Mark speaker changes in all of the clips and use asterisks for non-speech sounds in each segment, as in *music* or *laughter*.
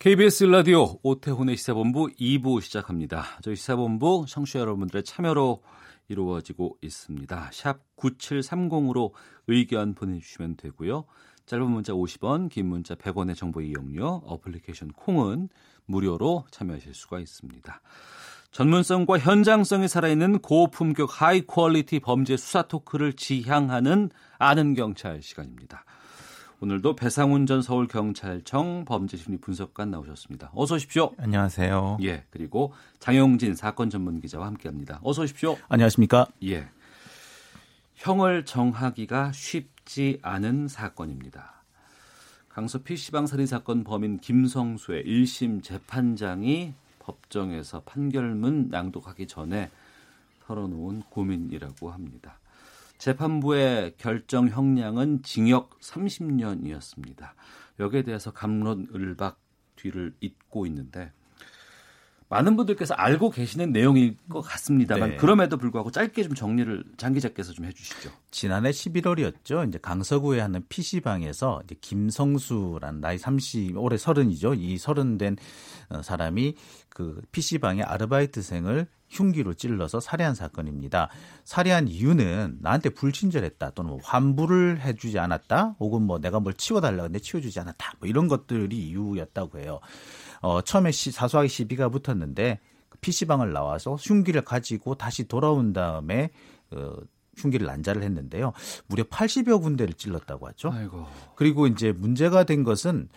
Speaker 1: KBS 라디오 오태훈의 시사본부 2부 시작합니다. 저희 시사본부 청취자 여러분들의 참여로 이루어지고 있습니다. 샵 9730으로 의견 보내주시면 되고요. 짧은 문자 50원, 긴 문자 100원의 정보 이용료, 어플리케이션 콩은 무료로 참여하실 수가 있습니다. 전문성과 현장성이 살아있는 고품격 high quality 범죄 수사 토크를 지향하는 아는 경찰 시간입니다. 오늘도 배상훈 전 서울경찰청 범죄심리 분석관 나오셨습니다. 어서 오십시오.
Speaker 2: 안녕하세요.
Speaker 1: 예, 그리고 장용진 사건 전문 기자와 함께합니다. 어서 오십시오.
Speaker 2: 안녕하십니까?
Speaker 1: 예. 형을 정하기가 쉽지 않은 사건입니다. 강서 PC방 살인 사건 범인 김성수의 1심 재판장이 법정에서 판결문 낭독하기 전에 털어놓은 고민이라고 합니다. 재판부의 결정 형량은 징역 30년이었습니다. 여기에 대해서 감론을박 뒤를 잇고 있는데 많은 분들께서 알고 계시는 내용일 것 같습니다만
Speaker 2: 네.
Speaker 1: 그럼에도 불구하고 짧게 좀 정리를 장 기자께서 좀 해주시죠.
Speaker 2: 지난해 11월이었죠. 이제 강서구에 하는 PC방에서 이제 김성수라는 나이 30, 올해 30이죠. 이 30된 어, 사람이 그 PC방의 아르바이트생을 흉기로 찔러서 살해한 사건입니다. 살해한 이유는 나한테 불친절했다 또는 뭐 환불을 해주지 않았다 혹은 뭐 내가 뭘 치워달라 근데 치워주지 않았다 뭐 이런 것들이 이유였다고 해요. 어, 처음에 시, 사소하게 시비가 붙었는데 그 PC방을 나와서 흉기를 가지고 다시 돌아온 다음에 어, 흉기를 난자를 했는데요. 무려 80여 군데를 찔렀다고 하죠.
Speaker 1: 아이고.
Speaker 2: 그리고 이제 문제가 된 것은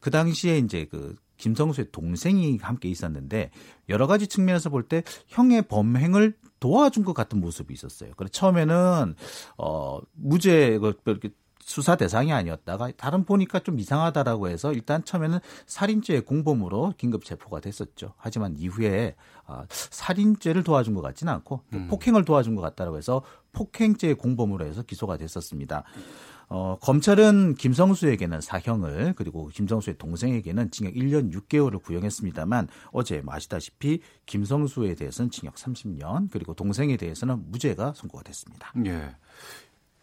Speaker 2: 그 당시에 이제 그 김성수의 동생이 함께 있었는데 여러 가지 측면에서 볼 때 형의 범행을 도와준 것 같은 모습이 있었어요. 그래 처음에는 어 무죄 그 이렇게 수사 대상이 아니었다가 다른 보니까 좀 이상하다라고 해서 일단 처음에는 살인죄 공범으로 긴급 체포가 됐었죠. 하지만 이후에 아, 살인죄를 도와준 것 같지는 않고 폭행을 도와준 것 같다라고 해서 폭행죄 공범으로 해서 기소가 됐었습니다. 어, 검찰은 김성수에게는 사형을 그리고 김성수의 동생에게는 징역 1년 6개월을 구형했습니다만 어제 아시다시피 김성수에 대해서는 징역 30년 그리고 동생에 대해서는 무죄가 선고가 됐습니다.
Speaker 1: 예.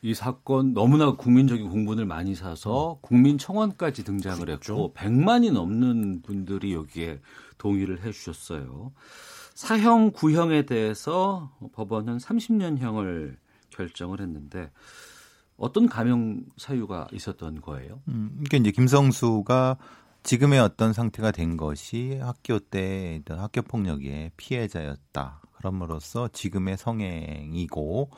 Speaker 1: 이 사건 너무나 국민적인 공분을 많이 사서 국민 청원까지 등장을 했고 100만이 넘는 분들이 여기에 동의를 해 주셨어요. 사형 구형에 대해서 법원은 30년형을 결정을 했는데 어떤 감형 사유가 있었던 거예요?
Speaker 3: 음, 이게 이제 김성수가 지금의 어떤 상태가 된 것이 학교 때 학교 폭력의 피해자였다. 그럼으로써 지금의 성행이고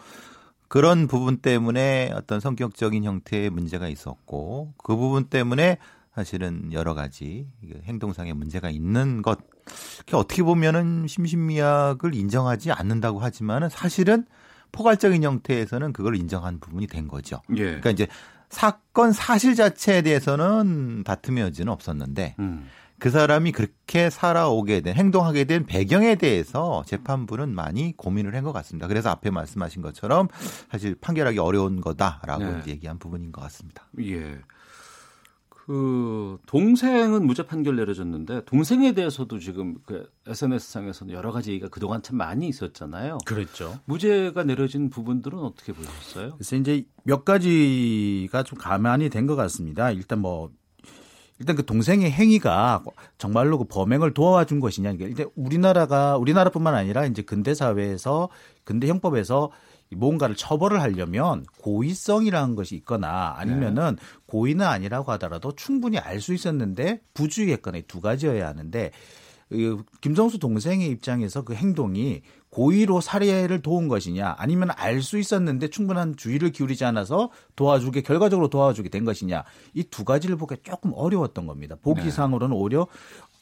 Speaker 3: 그런 부분 때문에 어떤 성격적인 형태의 문제가 있었고 그 부분 때문에 사실은 여러 가지 행동상의 문제가 있는 것. 어떻게 보면은 심신미약을 인정하지 않는다고 하지만은 사실은 포괄적인 형태에서는 그걸 인정한 부분이 된 거죠.
Speaker 1: 예.
Speaker 3: 그러니까 이제 사건 사실 자체에 대해서는 다툼의 여지는 없었는데
Speaker 1: 음.
Speaker 3: 그 사람이 그렇게 살아오게 된 행동하게 된 배경에 대해서 재판부는 많이 고민을 한 것 같습니다. 그래서 앞에 말씀하신 것처럼 사실 판결하기 어려운 거다라고
Speaker 1: 네.
Speaker 3: 얘기한 부분인 것 같습니다.
Speaker 1: 예. 그 동생은 무죄 판결 내려졌는데 동생에 대해서도 지금 그 SNS 상에서는 여러 가지 얘기가 그동안 참 많이 있었잖아요.
Speaker 2: 그렇죠.
Speaker 1: 무죄가 내려진 부분들은 어떻게 보셨어요?
Speaker 2: 그래서 이제 몇 가지가 좀 가만히 된 것 같습니다. 일단 뭐 일단 그 동생의 행위가 정말로 그 범행을 도와 준 것이냐. 이게 일단 우리나라가 우리나라뿐만 아니라 이제 근대 사회에서 근대 형법에서 뭔가를 처벌을 하려면 고의성이라는 것이 있거나 아니면은 고의는 아니라고 하더라도 충분히 알 수 있었는데 부주의했거나 이두 가지여야 하는데 이 김성수 동생의 입장에서 그 행동이 고의로 살해를 도운 것이냐 아니면 알 수 있었는데 충분한 주의를 기울이지 않아서 도와주게 결과적으로 도와주게 된 것이냐 이 두 가지를 보기 조금 어려웠던 겁니다. 보기상으로는 오히려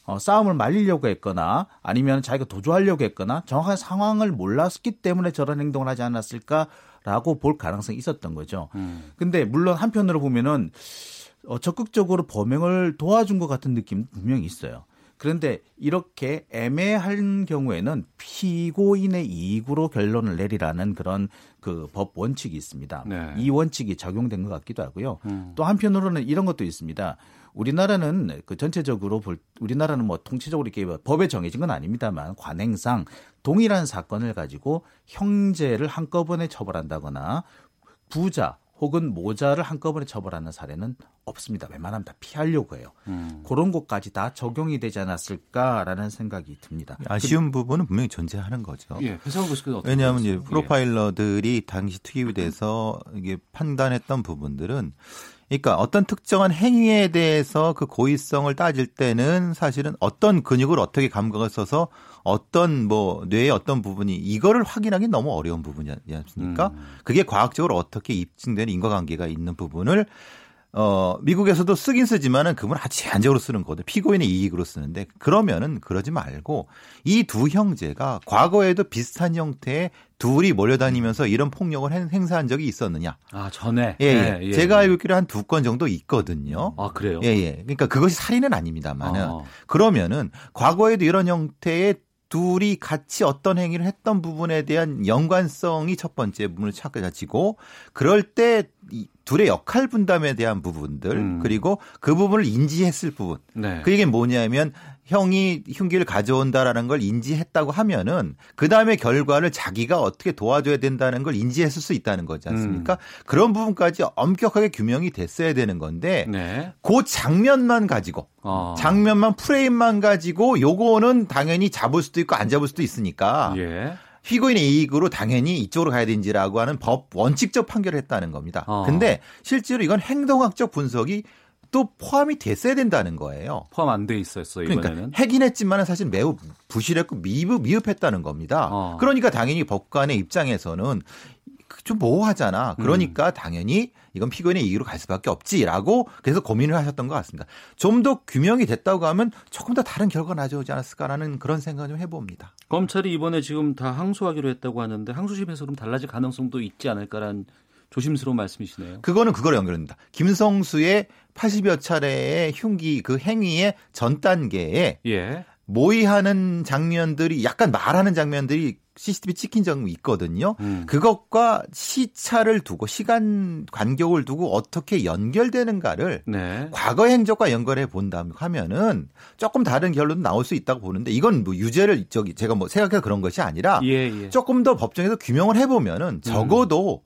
Speaker 2: 어, 싸움을 말리려고 했거나 아니면 자기가 도주하려고 했거나 정확한 상황을 몰랐기 때문에 저런 행동을 하지 않았을까라고 볼 가능성이 있었던 거죠.
Speaker 1: 음.
Speaker 2: 근데 물론 한편으로 보면은 어, 적극적으로 범행을 도와준 것 같은 느낌 분명히 있어요. 그런데 이렇게 애매한 경우에는 피고인의 이익으로 결론을 내리라는 그런 그 법 원칙이 있습니다.
Speaker 1: 네.
Speaker 2: 이 원칙이 적용된 것 같기도 하고요.
Speaker 1: 음.
Speaker 2: 또 한편으로는 이런 것도 있습니다. 우리나라는 그 전체적으로 볼 우리나라는 뭐 통치적으로 이렇게 법에 정해진 건 아닙니다만 관행상 동일한 사건을 가지고 형제를 한꺼번에 처벌한다거나 부자 혹은 모자를 한꺼번에 처벌하는 사례는 없습니다. 웬만하면 다 피하려고 해요.
Speaker 1: 음.
Speaker 2: 그런 것까지 다 적용이 되지 않았을까라는 생각이 듭니다.
Speaker 3: 아쉬운 부분은 분명히 존재하는 거죠.
Speaker 1: 예,
Speaker 3: 왜냐하면 이제. 프로파일러들이 당시 투입이 돼서 이게 판단했던 부분들은 그러니까 어떤 특정한 행위에 대해서 그 고의성을 따질 때는 사실은 어떤 근육을 어떻게 감각을 써서 어떤 뭐 뇌의 어떤 부분이 이거를 확인하기 너무 어려운 부분이지 않습니까?
Speaker 1: 음.
Speaker 3: 그게 과학적으로 어떻게 입증된 인과관계가 있는 부분을 어, 미국에서도 쓰긴 쓰지만은 그건 아주 제한적으로 쓰는 거거든요. 피고인의 이익으로 쓰는데 그러면은 그러지 말고 이 두 형제가 과거에도 비슷한 형태의 둘이 몰려다니면서 이런 폭력을 행- 행사한 적이 있었느냐?
Speaker 1: 아 전에
Speaker 3: 예, 예.
Speaker 1: 예, 예.
Speaker 3: 제가 알고 있기로 한 두 건 정도 있거든요.
Speaker 1: 아 그래요?
Speaker 3: 예, 예. 그러니까 그것이 살인은 아닙니다만은
Speaker 1: 어.
Speaker 3: 그러면은 과거에도 이런 형태의 둘이 같이 어떤 행위를 했던 부분에 대한 연관성이 첫 번째 부분을 찾아지고 그럴 때이 둘의 역할 분담에 대한 부분들
Speaker 1: 음.
Speaker 3: 그리고 그 부분을 인지했을 부분
Speaker 1: 네.
Speaker 3: 그 얘기는 뭐냐면 형이 흉기를 가져온다라는 걸 인지했다고 하면은 그 다음에 결과를 자기가 어떻게 도와줘야 된다는 걸 인지했을 수 있다는 거지 않습니까?
Speaker 1: 음.
Speaker 3: 그런 부분까지 엄격하게 규명이 됐어야 되는 건데
Speaker 1: 네.
Speaker 3: 그 장면만 가지고
Speaker 1: 어.
Speaker 3: 장면만 프레임만 가지고 요거는 당연히 잡을 수도 있고 안 잡을 수도 있으니까
Speaker 1: 예.
Speaker 3: 피고인의 이익으로 당연히 이쪽으로 가야 되는지라고 하는 법 원칙적 판결을 했다는 겁니다.
Speaker 1: 어.
Speaker 3: 근데 실제로 이건 행동학적 분석이 또 포함이 됐어야 된다는 거예요.
Speaker 1: 포함 안 돼 있었어요 이번에는.
Speaker 3: 그러니까 하긴 했지만은 사실 매우 부실했고 미흡, 미흡했다는 겁니다.
Speaker 1: 어.
Speaker 3: 그러니까 당연히 법관의 입장에서는 좀 모호하잖아.
Speaker 1: 음.
Speaker 3: 그러니까 당연히 이건 피고인의 이익으로 갈 수밖에 없지라고 그래서 고민을 하셨던 것 같습니다. 좀 더 규명이 됐다고 하면 조금 더 다른 결과가 나오지 않았을까라는 그런 생각을 좀 해봅니다.
Speaker 1: 검찰이 이번에 지금 다 항소하기로 했다고 하는데 항소심에서 그럼 달라질 가능성도 있지 않을까라는 조심스러운 말씀이시네요.
Speaker 3: 그거는 그거로 연결됩니다. 김성수의 80여 차례의 흉기 그 행위의 전 단계에
Speaker 1: 예.
Speaker 3: 모의하는 장면들이 약간 말하는 장면들이 CCTV 찍힌 점이 있거든요.
Speaker 1: 음.
Speaker 3: 그것과 시차를 두고 시간 간격을 두고 어떻게 연결되는가를
Speaker 1: 네.
Speaker 3: 과거 행적과 연결해 본다면 하면은 조금 다른 결론도 나올 수 있다고 보는데 이건 뭐 유죄를 저기 제가 뭐 생각해서 그런 것이 아니라
Speaker 1: 예, 예.
Speaker 3: 조금 더 법정에서 규명을 해보면은 적어도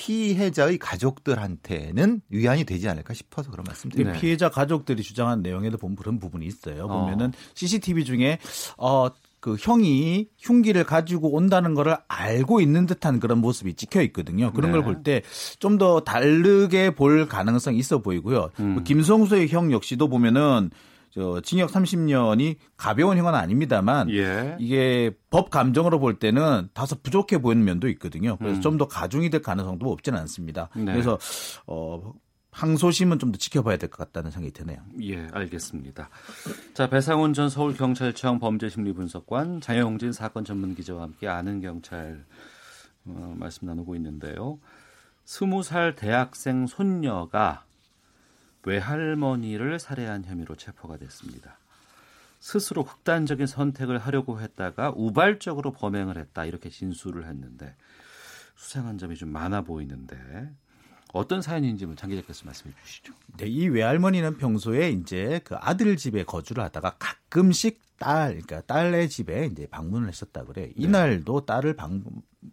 Speaker 3: 피해자의 가족들한테는 위안이 되지 않을까 싶어서 그런
Speaker 2: 이
Speaker 3: 말씀드립니다.
Speaker 1: 네.
Speaker 2: 피해자 가족들이 주장한 내용에도 보면 그런 부분이 있어요.
Speaker 1: 어.
Speaker 2: 보면은 CCTV 중에 어. 그 형이 흉기를 가지고 온다는 거를 알고 있는 듯한 그런 모습이 찍혀 있거든요. 그런
Speaker 1: 네.
Speaker 2: 걸볼 때 좀 더 다르게 볼 가능성이 있어 보이고요.
Speaker 1: 음.
Speaker 2: 그 김성수의 형 역시도 보면은 저 징역 30년이 가벼운 형은 아닙니다만
Speaker 1: 예.
Speaker 2: 이게 법 감정으로 볼 때는 다소 부족해 보이는 면도 있거든요. 그래서
Speaker 1: 음.
Speaker 2: 좀더 가중이 될 가능성도 없지는 않습니다.
Speaker 1: 네.
Speaker 2: 그래서 어 항소심은 좀 더 지켜봐야 될 것 같다는 생각이 드네요.
Speaker 1: 예, 알겠습니다. 자, 배상훈 전 서울경찰청 범죄심리분석관, 장영진 사건 전문 기자와 함께 아는 경찰 어, 말씀 나누고 있는데요. 스무 살 대학생 손녀가 외할머니를 살해한 혐의로 체포가 됐습니다. 스스로 극단적인 선택을 하려고 했다가 우발적으로 범행을 했다 이렇게 진술을 했는데 수상한 점이 좀 많아 보이는데 어떤 사연인지 장 기자께서 말씀해 주시죠.
Speaker 2: 네, 이 외할머니는 평소에 이제 그 아들 집에 거주를 하다가 가끔씩 딸, 그러니까 딸의 집에 이제 방문을 했었다 그래요. 이날도 딸을 방,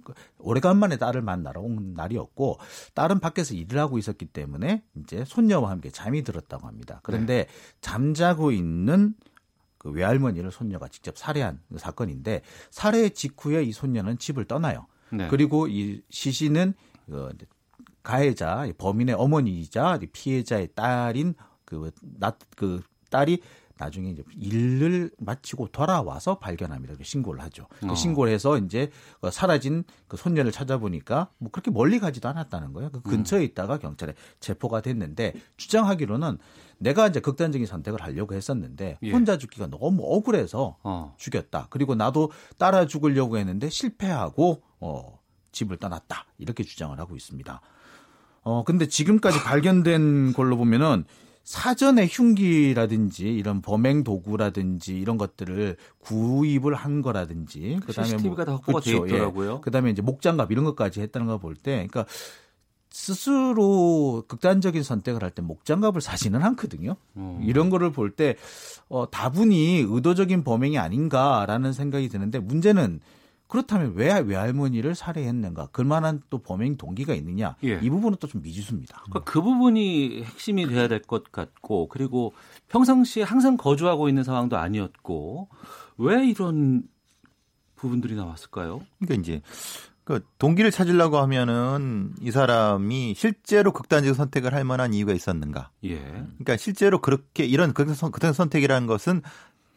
Speaker 2: 그 오래간만에 딸을 만나러 온 날이었고, 딸은 밖에서 일을 하고 있었기 때문에 이제 손녀와 함께 잠이 들었다고 합니다. 그런데 잠자고 있는 그 외할머니를 손녀가 직접 살해한 그 사건인데, 살해 직후에 이 손녀는 집을 떠나요.
Speaker 1: 네.
Speaker 2: 그리고 이 시신은 그 가해자 범인의 어머니이자 피해자의 딸인 그, 나, 그 딸이 나중에 이제 일을 마치고 돌아와서 발견합니다. 그 신고를 하죠. 그
Speaker 1: 어.
Speaker 2: 신고를 해서 이제 그 사라진 그 손녀를 찾아보니까 뭐 그렇게 멀리 가지도 않았다는 거예요. 그 근처에 있다가 경찰에 체포가 됐는데 주장하기로는 내가 이제 극단적인 선택을 하려고 했었는데
Speaker 1: 예.
Speaker 2: 혼자 죽기가 너무 억울해서
Speaker 1: 어.
Speaker 2: 죽였다. 그리고 나도 따라 죽으려고 했는데 실패하고 어 집을 떠났다. 이렇게 주장을 하고 있습니다. 어 근데 지금까지 발견된 걸로 보면은 사전에 흉기라든지 이런 범행 도구라든지 이런 것들을 구입을 한 거라든지
Speaker 1: 그다음에 CCTV가 뭐, 다 확보가
Speaker 2: 그렇죠.
Speaker 1: 돼 있더라고요.
Speaker 2: 예. 그다음에 이제 목장갑 이런 것까지 했다는 걸 볼 때, 그러니까 스스로 극단적인 선택을 할 때 목장갑을 사지는 않거든요. 음. 이런 거를 볼 때 어, 다분히 의도적인 범행이 아닌가라는 생각이 드는데 문제는 그렇다면 왜 외할머니를 살해했는가? 그만한 또 범행 동기가 있느냐? 예. 이 부분은 또 좀 미지수입니다.
Speaker 1: 그러니까 그 부분이 핵심이 돼야 될 것 같고 그리고 평상시에 항상 거주하고 있는 상황도 아니었고 왜 이런 부분들이 나왔을까요?
Speaker 3: 그러니까 이제 그 동기를 찾으려고 하면은 이 사람이 실제로 극단적 선택을 할 만한 이유가 있었는가? 예. 그러니까 실제로 그렇게 이런 극단 선택이라는 것은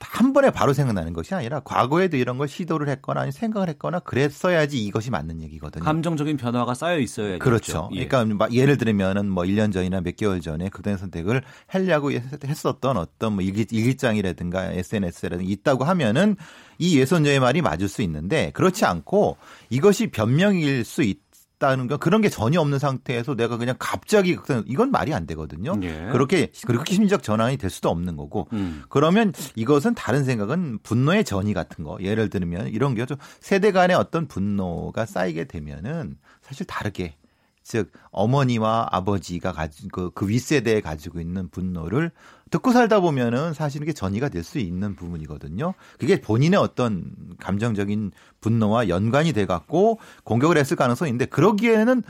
Speaker 3: 한 번에 바로 생각나는 것이 아니라 과거에도 이런 걸 시도를 했거나 아니 생각을 했거나 그랬어야지 이것이 맞는 얘기거든요.
Speaker 1: 감정적인 변화가 쌓여 있어야
Speaker 3: 그렇죠. 예. 그러니까 예를 들면은 뭐 1년 전이나 몇 개월 전에 극단 선택을 하려고 했었던 어떤 뭐 일기, 일기장이라든가 SNS라든가 있다고 하면은 이 예선녀의 말이 맞을 수 있는데 그렇지 않고 이것이 변명일 수 있, 있다는 건 그런 게 전혀 없는 상태에서 내가 그냥 갑자기 이건 말이 안 되거든요. 예. 그렇게 그렇게 심리적 전환이 될 수도 없는 거고 음. 그러면 이것은 다른 생각은 분노의 전이 같은 거 예를 들면 이런 게 좀 세대 간의 어떤 분노가 쌓이게 되면은 사실 다르게 즉 어머니와 아버지가 가진 그, 그 윗세대에 가지고 있는 분노를 듣고 살다 보면은 사실 이게 전이가 될 수 있는 부분이거든요. 그게 본인의 어떤 감정적인 분노와 연관이 돼 갖고 공격을 했을 가능성이 있는데 그러기에는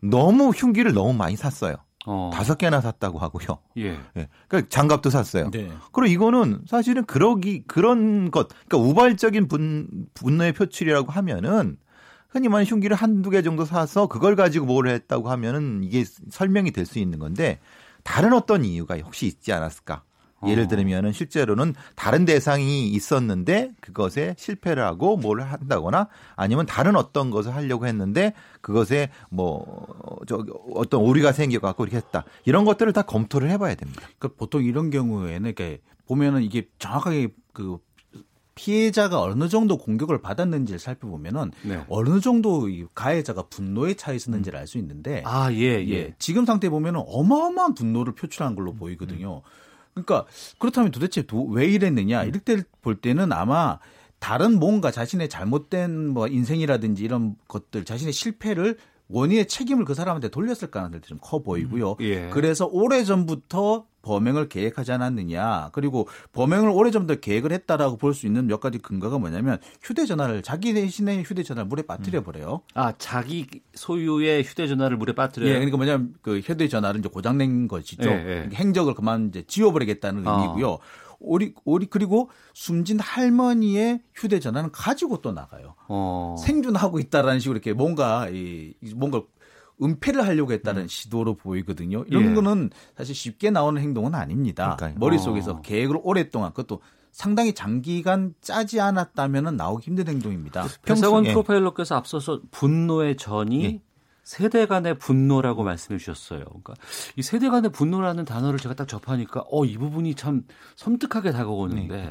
Speaker 3: 너무 흉기를 너무 많이 샀어요. 어. 다섯 개나 샀다고 하고요. 예. 예. 그러니까 장갑도 샀어요. 네. 그리고 이거는 사실은 그러기 그런 것, 그러니까 우발적인 분, 분노의 표출이라고 하면은 흔히 말하는 흉기를 한두 개 정도 사서 그걸 가지고 뭘 했다고 하면은 이게 설명이 될 수 있는 건데 다른 어떤 이유가 혹시 있지 않았을까? 예를 어. 들면은 실제로는 다른 대상이 있었는데 그것에 실패를 하고 뭘 한다거나 아니면 다른 어떤 것을 하려고 했는데 그것에 뭐 저 어떤 오류가 생겨 갖고 이렇게 했다. 이런 것들을 다 검토를 해 봐야 됩니다.
Speaker 2: 그 보통 이런 경우에는 이렇게 보면은 이게 정확하게 그 피해자가 어느 정도 공격을 받았는지를 살펴보면은 네. 어느 정도 이 가해자가 분노에 차 있었는지를 알 수 있는데
Speaker 1: 아, 예, 예, 예.
Speaker 2: 지금 상태 보면은 어마어마한 분노를 표출한 걸로 보이거든요. 그러니까 그렇다면 도대체 도, 왜 이랬느냐? 이럴 때볼 때는 아마 다른 뭔가 자신의 잘못된 뭐 인생이라든지 이런 것들 자신의 실패를 원인의 책임을 그 사람한테 돌렸을 가능성이 좀 커 보이고요. 음, 예. 그래서 오래 전부터 범행을 계획하지 않았느냐. 그리고 범행을 오래전부터 계획을 했다라고 볼 수 있는 몇 가지 근거가 뭐냐면 휴대전화를 자기 대신에 휴대전화를 물에 빠뜨려 버려요.
Speaker 1: 아 자기 소유의 휴대전화를 물에 빠뜨려요.
Speaker 2: 예, 그러니까 뭐냐면 그 휴대전화를 이제 고장낸 것이죠. 예, 예. 행적을 그만 이제 지워버리겠다는 어. 의미고요. 우리 우리 그리고 숨진 할머니의 휴대전화는 가지고 또 나가요. 어. 생존하고 있다라는 식으로 이렇게 뭔가 이 뭔가 은폐를 하려고 했다는 음. 시도로 보이거든요. 이런 예. 거는 사실 쉽게 나오는 행동은 아닙니다. 그러니까요. 머릿속에서 어. 계획을 오랫동안 그것도 상당히 장기간 짜지 않았다면 나오기 힘든 행동입니다.
Speaker 1: 배상원 예. 프로파일러께서 앞서서 분노의 전이 예. 세대 간의 분노라고 말씀해 주셨어요. 그러니까 이 세대 간의 분노라는 단어를 제가 딱 접하니까 어, 이 부분이 참 섬뜩하게 다가오는데 네.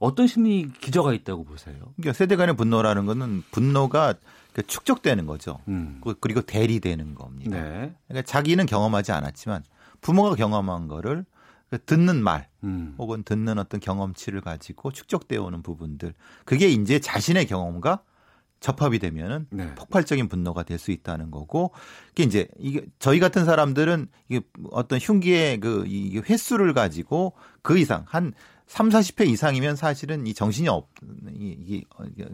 Speaker 1: 어떤 심리 기저가 있다고 보세요?
Speaker 3: 그러니까 세대 간의 분노라는 거는 분노가 그 축적되는 거죠. 음. 그, 그리고 대리되는 겁니다. 네. 그러니까 자기는 경험하지 않았지만 부모가 경험한 거를 그 듣는 말 음. 혹은 듣는 어떤 경험치를 가지고 축적되어 오는 부분들 그게 이제 자신의 경험과 접합이 되면은 네. 폭발적인 분노가 될 수 있다는 거고 이게 이제 이게 저희 같은 사람들은 이게 어떤 흉기의 그 이 횟수를 가지고 그 이상 한 3, 40회 이상이면 사실은 이 정신이 없, 이,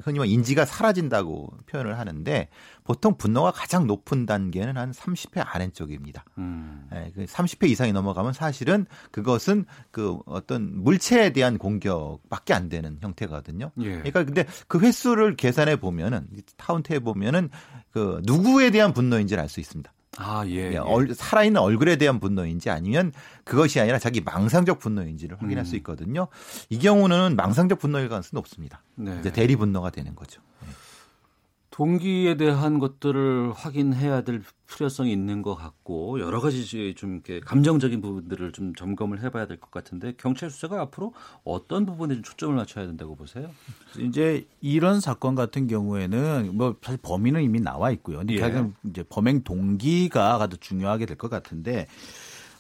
Speaker 3: 흔히 말 인지가 사라진다고 표현을 하는데 보통 분노가 가장 높은 단계는 한 30회 아래쪽입니다. 음. 네, 30회 이상이 넘어가면 사실은 그것은 그 어떤 물체에 대한 공격밖에 안 되는 형태거든요. 예. 그러니까 근데 그 횟수를 계산해 보면은 카운트해 보면은 그 누구에 대한 분노인지를 알 수 있습니다. 아, 예. 예. 예. 살아있는 얼굴에 대한 분노인지 아니면 그것이 아니라 자기 망상적 분노인지를 확인할 음. 수 있거든요. 이 경우는 망상적 분노일 가능성이 높습니다. 네. 이제 대리 분노가 되는 거죠.
Speaker 1: 동기에 대한 것들을 확인해야 될 필요성이 있는 것 같고 여러 가지 좀 이렇게 감정적인 부분들을 좀 점검을 해봐야 될 것 같은데 경찰 수사가 앞으로 어떤 부분에 좀 초점을 맞춰야 된다고 보세요?
Speaker 2: 이제 이런 사건 같은 경우에는 뭐 사실 범인은 이미 나와 있고요. 근데 예. 이제 범행 동기가 가장 중요하게 될 것 같은데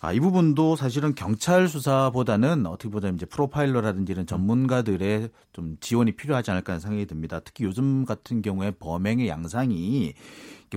Speaker 2: 아, 이 부분도 사실은 경찰 수사보다는 어떻게 보자면 이제 프로파일러라든지 이런 전문가들의 좀 지원이 필요하지 않을까 하는 생각이 듭니다. 특히 요즘 같은 경우에 범행의 양상이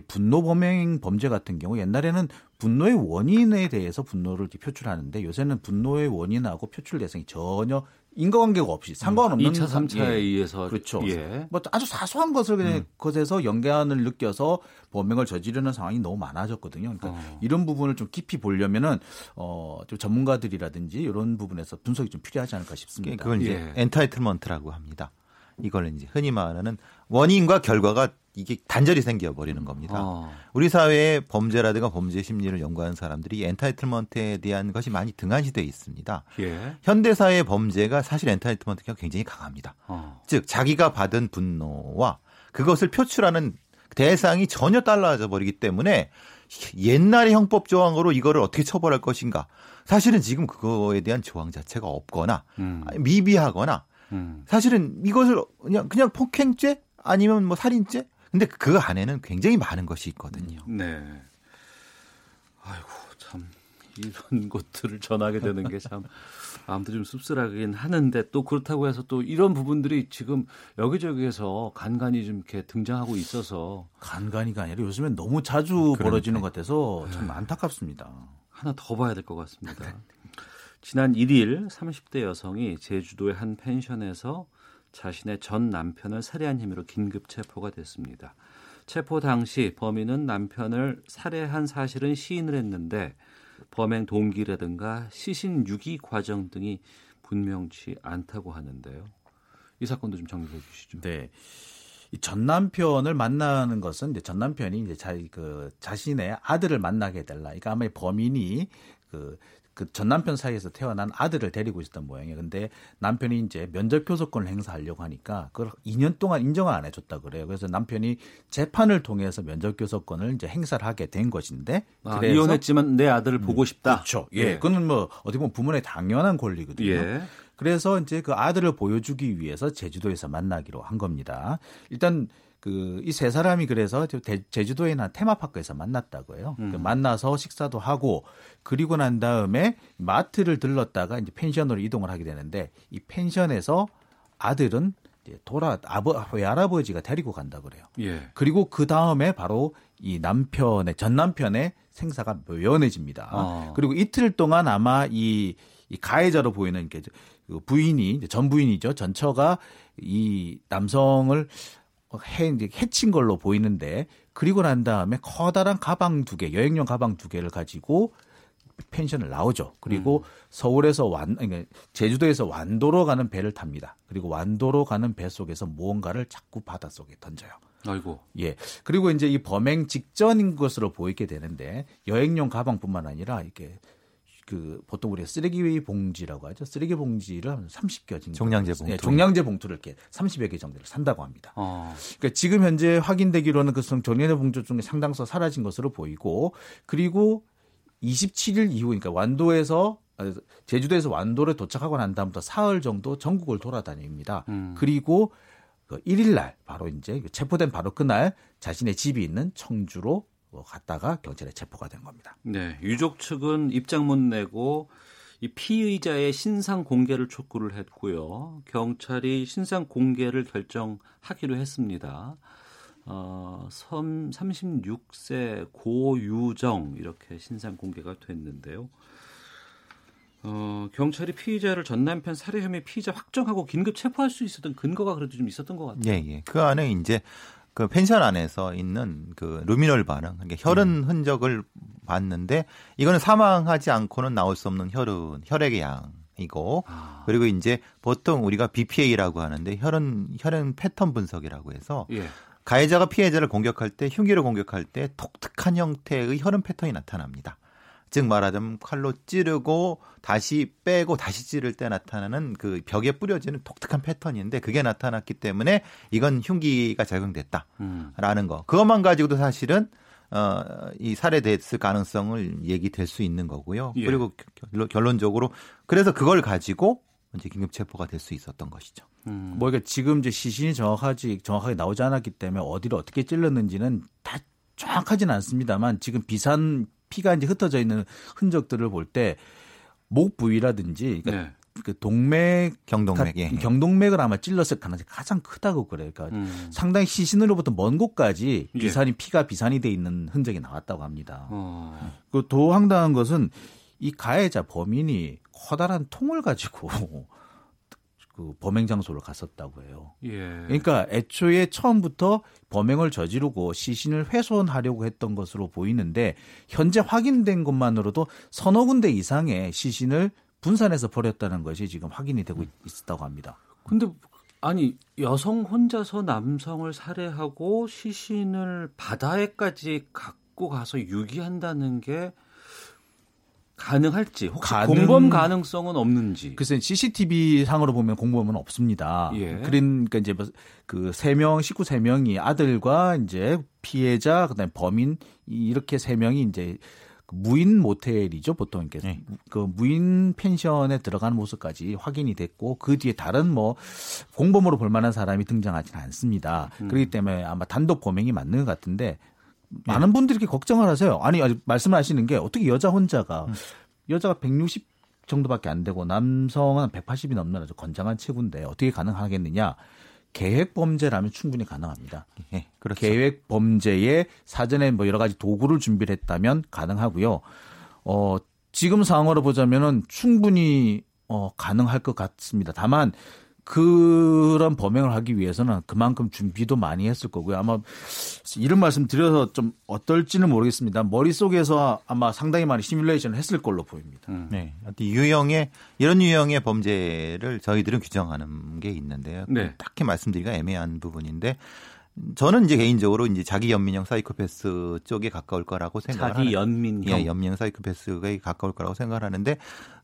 Speaker 2: 분노 범행 범죄 같은 경우 옛날에는 분노의 원인에 대해서 분노를 표출하는데 요새는 분노의 원인하고 표출 대상이 전혀 인과관계가 없이 상관없는
Speaker 1: 2차, 3차에
Speaker 2: 예.
Speaker 1: 의해서
Speaker 2: 그렇죠.
Speaker 1: 예.
Speaker 2: 뭐 아주 사소한 것을 그냥
Speaker 1: 음.
Speaker 2: 것에서 연관을 느껴서 범행을 저지르는 상황이 너무 많아졌거든요. 그러니까
Speaker 1: 어.
Speaker 2: 이런 부분을 좀 깊이 보려면은 어좀 전문가들이라든지 이런 부분에서 분석이 좀 필요하지 않을까 싶습니다.
Speaker 3: 그걸 이제
Speaker 1: 예.
Speaker 3: entitlement라고 합니다. 이걸 이제 흔히 말하는 원인과 결과가 이게 단절이 생겨 버리는 겁니다.
Speaker 1: 어.
Speaker 3: 우리 사회의 범죄라든가 범죄 심리를 연구하는 사람들이 entitlement에 대한 것이 많이 등한시되어 있습니다.
Speaker 1: 예.
Speaker 3: 현대 사회의 범죄가 사실 entitlement가 굉장히 강합니다.
Speaker 1: 어.
Speaker 3: 즉 자기가 받은 분노와 그것을 표출하는 대상이 전혀 달라져 버리기 때문에 옛날의 형법 조항으로 이거를 어떻게 처벌할 것인가 사실은 지금 그거에 대한 조항 자체가 없거나
Speaker 1: 음.
Speaker 3: 미비하거나
Speaker 1: 음.
Speaker 3: 사실은 이것을 그냥 그냥 폭행죄 아니면 뭐 살인죄 근데 그 안에는 굉장히 많은 것이 있거든요.
Speaker 1: 네. 아이고 참 이런 *laughs* 것들을 전하게 되는 게참 마음도 좀 씁쓸하긴 하는데 또 그렇다고 해서 또 이런 부분들이 지금 여기저기에서 간간히 좀 이렇게 등장하고 있어서
Speaker 2: 간간이가 아니라 요즘엔 너무 자주 벌어지는 것 같아서
Speaker 1: 네.
Speaker 2: 참 안타깝습니다.
Speaker 1: 하나 더 봐야 될 것 같습니다. 지난 1일 30대 여성이 제주도의 한 펜션에서 자신의 전 남편을 살해한 혐의로 긴급 체포가 됐습니다. 체포 당시 범인은 남편을 살해한 사실은 시인을 했는데 범행 동기라든가 시신 유기 과정 등이 분명치 않다고 하는데요. 이 사건도 좀 정리해 주시죠.
Speaker 2: 네. 이전 남편을 만나는 것은 이제 전 남편이 이제 자, 그 자신의 아들을 만나게 해달라. 그러니까 아마 이 범인이 그 그 전 남편 사이에서 태어난 아들을 데리고 있었던 모양이에요. 근데 남편이 이제 면접 교섭권을 행사하려고 하니까 그걸 2년 동안 인정을 안 해줬다 그래요. 그래서 남편이 재판을 통해서 면접 교섭권을 이제 행사를 하게 된 것인데
Speaker 1: 아, 이혼했지만 내 아들을 보고 싶다.
Speaker 2: 그렇죠. 예. 그거는 뭐 어떻게 보면 부모의 당연한 권리거든요.
Speaker 1: 예.
Speaker 2: 그래서 이제 그 아들을 보여주기 위해서 제주도에서 만나기로 한 겁니다. 일단 그 이 세 사람이 그래서 대- 제주도에 있는 한 테마파크에서 만났다고 해요. 그 만나서 식사도 하고 그리고 난 다음에 마트를 들렀다가 이제 펜션으로 이동을 하게 되는데 이 펜션에서 아들은 이제 돌아 아버 외할아버지가 데리고 간다 그래요.
Speaker 1: 예.
Speaker 2: 그리고 그 다음에 바로 이 남편의 전 남편의 생사가 묘연해집니다.
Speaker 1: 어.
Speaker 2: 그리고 이틀 동안 아마 이, 이 가해자로 보이는 이렇게 그 부인이 전 부인이죠. 전처가 이 남성을 해 이제 해친 걸로 보이는데 그리고 난 다음에 커다란 가방 두 개, 여행용 가방 두 개를 가지고 펜션을 나오죠. 그리고 서울에서 완, 아니, 제주도에서 완도로 가는 배를 탑니다. 그리고 완도로 가는 배 속에서 무언가를 자꾸 바닷속에 던져요.
Speaker 1: 아이고.
Speaker 2: 예. 그리고 이제 이 범행 직전인 것으로 보이게 되는데 여행용 가방뿐만 아니라 이게 그 보통 우리가 쓰레기 봉지라고 하죠. 쓰레기 봉지를 한 30개 정도
Speaker 3: 종량제 봉투.
Speaker 2: 예, 종량제 봉투를 이렇게 30여 개 정도를 산다고 합니다.
Speaker 1: 어.
Speaker 2: 그러니까 지금 현재 확인되기로는 그 종량제 봉투 중에 상당수 사라진 것으로 보이고 그리고 27일 이후 그러니까 완도에서 아, 제주도에서 완도를 도착하고 난 다음부터 사흘 정도 전국을 돌아다닙니다.
Speaker 1: 음.
Speaker 2: 그리고 그 1일 날 바로 이제 체포된 바로 그날 자신의 집이 있는 청주로 뭐 갔다가 경찰에 체포가 된 겁니다.
Speaker 1: 네, 유족 측은 입장문 내고 이 피의자의 신상 공개를 촉구를 했고요. 경찰이 신상 공개를 결정하기로 했습니다. 어, 36세 고유정 이렇게 신상 공개가 됐는데요. 어, 경찰이 피의자를 전 남편 살해 혐의 피의자 확정하고 긴급 체포할 수 있었던 근거가 그래도 좀 있었던 것 같아요.
Speaker 3: 예, 예. 그 안에 이제 그 펜션 안에서 있는 그 루미놀 반응, 그러니까 혈흔 흔적을 봤는데 이거는 사망하지 않고는 나올 수 없는 혈흔, 혈액의 양이고
Speaker 1: 아,
Speaker 3: 그리고 이제 보통 우리가 BPA라고 하는데 혈흔 혈흔 패턴 분석이라고 해서
Speaker 1: 예.
Speaker 3: 가해자가 피해자를 공격할 때 흉기로 공격할 때 독특한 형태의 혈흔 패턴이 나타납니다. 즉 말하자면 칼로 찌르고 다시 빼고 다시 찌를 때 나타나는 그 벽에 뿌려지는 독특한 패턴인데 그게 나타났기 때문에 이건 흉기가 작용됐다라는
Speaker 1: 음.
Speaker 3: 거. 그것만 가지고도 사실은 어, 이 살해됐을 가능성을 얘기될 수 있는 거고요.
Speaker 1: 예.
Speaker 3: 그리고 결론- 결론적으로 그래서 그걸 가지고 이제 긴급 체포가 될 수 있었던 것이죠.
Speaker 1: 음.
Speaker 2: 뭐 이게 지금 이제 시신이 정확하지 정확하게 나오지 않았기 때문에 어디를 어떻게 찔렀는지는 다 정확하지는 않습니다만 지금 비산 피가 이제 흩어져 있는 흔적들을 볼 때 목 부위라든지 그러니까
Speaker 1: 네.
Speaker 2: 그 동맥
Speaker 3: 경동맥, 예.
Speaker 2: 경동맥을 아마 찔렀을 가능성이 가장 크다고 그래요. 그러니까
Speaker 1: 음.
Speaker 2: 상당히 시신으로부터 먼 곳까지
Speaker 1: 예.
Speaker 2: 비산이 피가 비산이 돼 있는 흔적이 나왔다고 합니다.
Speaker 1: 어.
Speaker 2: 그더 황당한 것은 이 가해자 범인이 커다란 통을 가지고 그 범행 장소를 갔었다고 해요.
Speaker 1: 예.
Speaker 2: 그러니까 애초에 처음부터 범행을 저지르고 시신을 훼손하려고 했던 것으로 보이는데 현재 확인된 것만으로도 서너 군데 이상의 시신을 분산해서 버렸다는 것이 지금 확인이 되고 있- 있었다고 합니다.
Speaker 1: 근데 아니 여성 혼자서 남성을 살해하고 시신을 바다에까지 갖고 가서 유기한다는 게 가능할지 혹시
Speaker 2: 가능-
Speaker 1: 공범 가능성은 없는지
Speaker 2: 글쎄 CCTV 상으로 보면 공범은 없습니다.
Speaker 1: 예.
Speaker 2: 그러니까 이제 그세 명 식구 세 명이 아들과 이제 피해자 그다음에 범인 이렇게 세 명이 이제 그 무인 모텔이죠 보통 이렇게
Speaker 3: 네.
Speaker 2: 그 무인 펜션에 들어가는 모습까지 확인이 됐고 그 뒤에 다른 뭐 공범으로 볼 만한 사람이 등장하지는 않습니다. 그렇기 때문에 아마 단독 범행이 맞는 것 같은데 많은 분들이 이렇게 걱정을 하세요. 아니 아니, 말씀하시는 게 어떻게 여자 혼자가 여자가 160 정도밖에 안 되고 남성은 180이 넘는 아주 건장한 체구인데 어떻게 가능하겠느냐? 계획 범죄라면 충분히 가능합니다.
Speaker 3: 예, 그렇죠.
Speaker 2: 계획 범죄에 사전에 뭐 여러 가지 도구를 준비를 했다면 가능하고요. 어, 지금 상황으로 보자면은 충분히 어, 가능할 것 같습니다. 다만 그런 범행을 하기 위해서는 그만큼 준비도 많이 했을 거고요. 아마 이런 말씀 드려서 좀 어떨지는 모르겠습니다. 머릿속에서 아마 상당히 많이 시뮬레이션을 했을 걸로 보입니다.
Speaker 3: 네. 어떤 유형의 이런 유형의 범죄를 저희들은 규정하는 게 있는데요.
Speaker 1: 네.
Speaker 3: 딱히 말씀드리기가 애매한 부분인데 저는 이제 개인적으로 이제 자기 연민형 사이코패스 쪽에 가까울 거라고 생각을
Speaker 1: 자기 연민형
Speaker 3: 예, 연민형 사이코패스가 가까울 거라고 생각을 하는데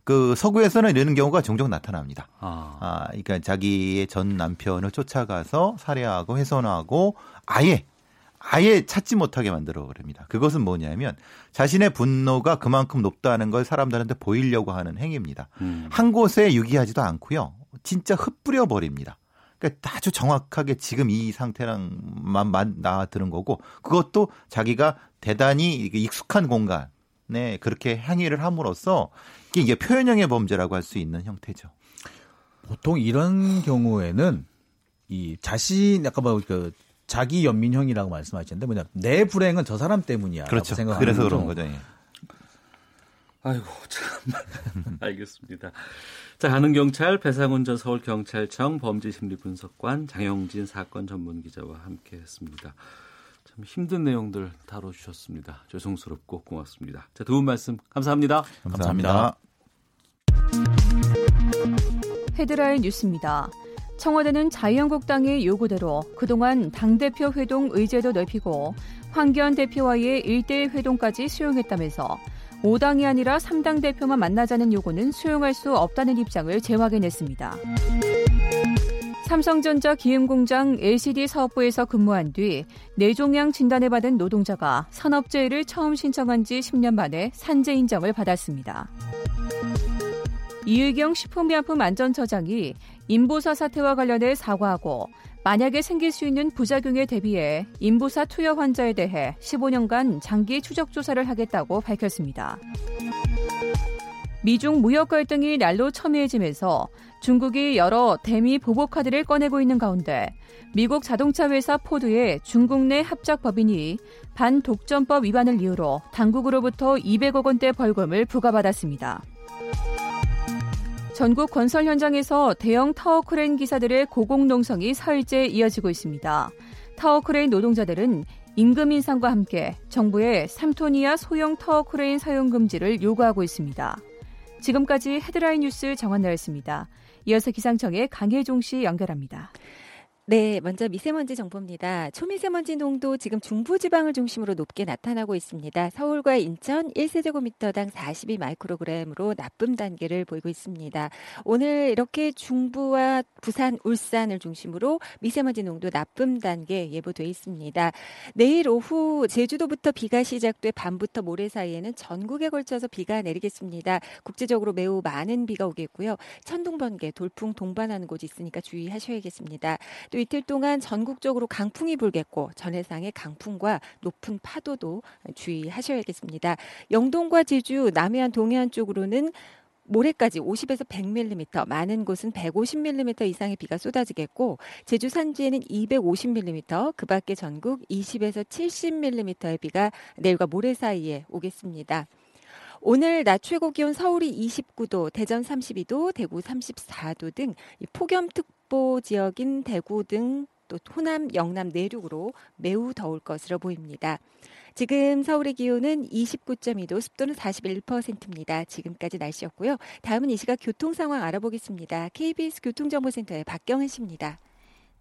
Speaker 3: 그 서구에서는 이런 경우가 종종 나타납니다.
Speaker 1: 아,
Speaker 3: 아, 그러니까 자기의 전 남편을 쫓아가서 살해하고 훼손하고 아예 아예 찾지 못하게 만들어 버립니다. 그것은 뭐냐면 자신의 분노가 그만큼 높다는 걸 사람들한테 보이려고 하는 행위입니다.
Speaker 1: 음.
Speaker 3: 한 곳에 유기하지도 않고요. 진짜 흩뿌려 버립니다. 그러니까 아주 정확하게 지금 이 상태랑만 드는 거고 그것도 자기가 대단히 익숙한 공간에 그렇게 행위를 함으로써 이게 이게 표현형의 범죄라고 할 수 있는 형태죠.
Speaker 2: 보통 이런 경우에는 이 자신 아까 뭐그 자기 연민형이라고 말씀하셨는데 뭐냐 내 불행은 저 사람 때문이야.
Speaker 3: 그렇죠.
Speaker 2: 생각하는
Speaker 3: 그래서
Speaker 2: 거죠.
Speaker 3: 그런 거죠. 예.
Speaker 1: 아이고 참 *laughs* 알겠습니다. 자 가는 경찰 배상훈 전 서울 경찰청 범죄심리분석관 장영진 사건 전문 기자와 함께했습니다. 참 힘든 내용들 다뤄주셨습니다. 죄송스럽고 고맙습니다. 자 도움 말씀 감사합니다.
Speaker 3: 감사합니다.
Speaker 4: 헤드라인 뉴스입니다. 청와대는 자유한국당의 요구대로 그동안 당대표 회동 의제도 넓히고 황교안 대표와의 1대1 회동까지 수용했다면서 5당이 아니라 3당 대표만 만나자는 요구는 수용할 수 없다는 입장을 재확인했습니다. 삼성전자 기흥공장 LCD 사업부에서 근무한 뒤 뇌종양 진단을 받은 노동자가 산업재해를 처음 신청한 지 10년 만에 산재 인정을 받았습니다. 이의경 식품의약품 안전처장이 인보사 사태와 관련해 사과하고 만약에 생길 수 있는 부작용에 대비해 인보사 투여 환자에 대해 15년간 장기 추적 조사를 하겠다고 밝혔습니다. 미중 무역 갈등이 날로 첨예해지면서 중국이 여러 대미 보복 카드를 꺼내고 있는 가운데 미국 자동차 회사 포드의 중국 내 합작 법인이 반독점법 위반을 이유로 당국으로부터 200억 원대 벌금을 부과받았습니다. 전국 건설 현장에서 대형 타워 크레인 기사들의 고공 농성이 사흘째 이어지고 있습니다. 타워 크레인 노동자들은 임금 인상과 함께 정부의 3톤 이하 소형 타워 크레인 사용 금지를 요구하고 있습니다. 지금까지 헤드라인 뉴스 정한나였습니다. 이어서 기상청의 강혜종 씨 연결합니다.
Speaker 5: 네, 먼저 미세먼지 정보입니다. 초미세먼지 농도 지금 중부지방을 중심으로 높게 나타나고 있습니다. 서울과 인천 1세제곱미터당 42 마이크로그램으로 나쁨 단계를 보이고 있습니다. 오늘 이렇게 중부와 부산, 울산을 중심으로 미세먼지 농도 나쁨 단계 예보돼 있습니다. 내일 오후 제주도부터 비가 시작돼 밤부터 모레 사이에는 전국에 걸쳐서 비가 내리겠습니다. 국제적으로 매우 많은 비가 오겠고요. 천둥, 번개, 돌풍 동반하는 곳이 있으니까 주의하셔야겠습니다. 또 이틀 동안 전국적으로 강풍이 불겠고 전해상의 강풍과 높은 파도도 주의하셔야겠습니다. 영동과 제주, 남해안, 동해안 쪽으로는 모레까지 50에서 100mm, 많은 곳은 150mm 이상의 비가 쏟아지겠고 제주 산지에는 250mm, 그 밖에 전국 20에서 70mm의 비가 내일과 모레 사이에 오겠습니다. 오늘 낮 최고 기온 서울이 29도, 대전 32도, 대구 34도 등 폭염특보 지역인 대구 등 또 호남, 영남 내륙으로 매우 더울 것으로 보입니다. 지금 서울의 기온은 29.2도, 습도는 41%입니다. 지금까지 날씨였고요. 다음은 이 시각 교통 상황 알아보겠습니다. KBS 교통정보센터의 박경은 씨입니다.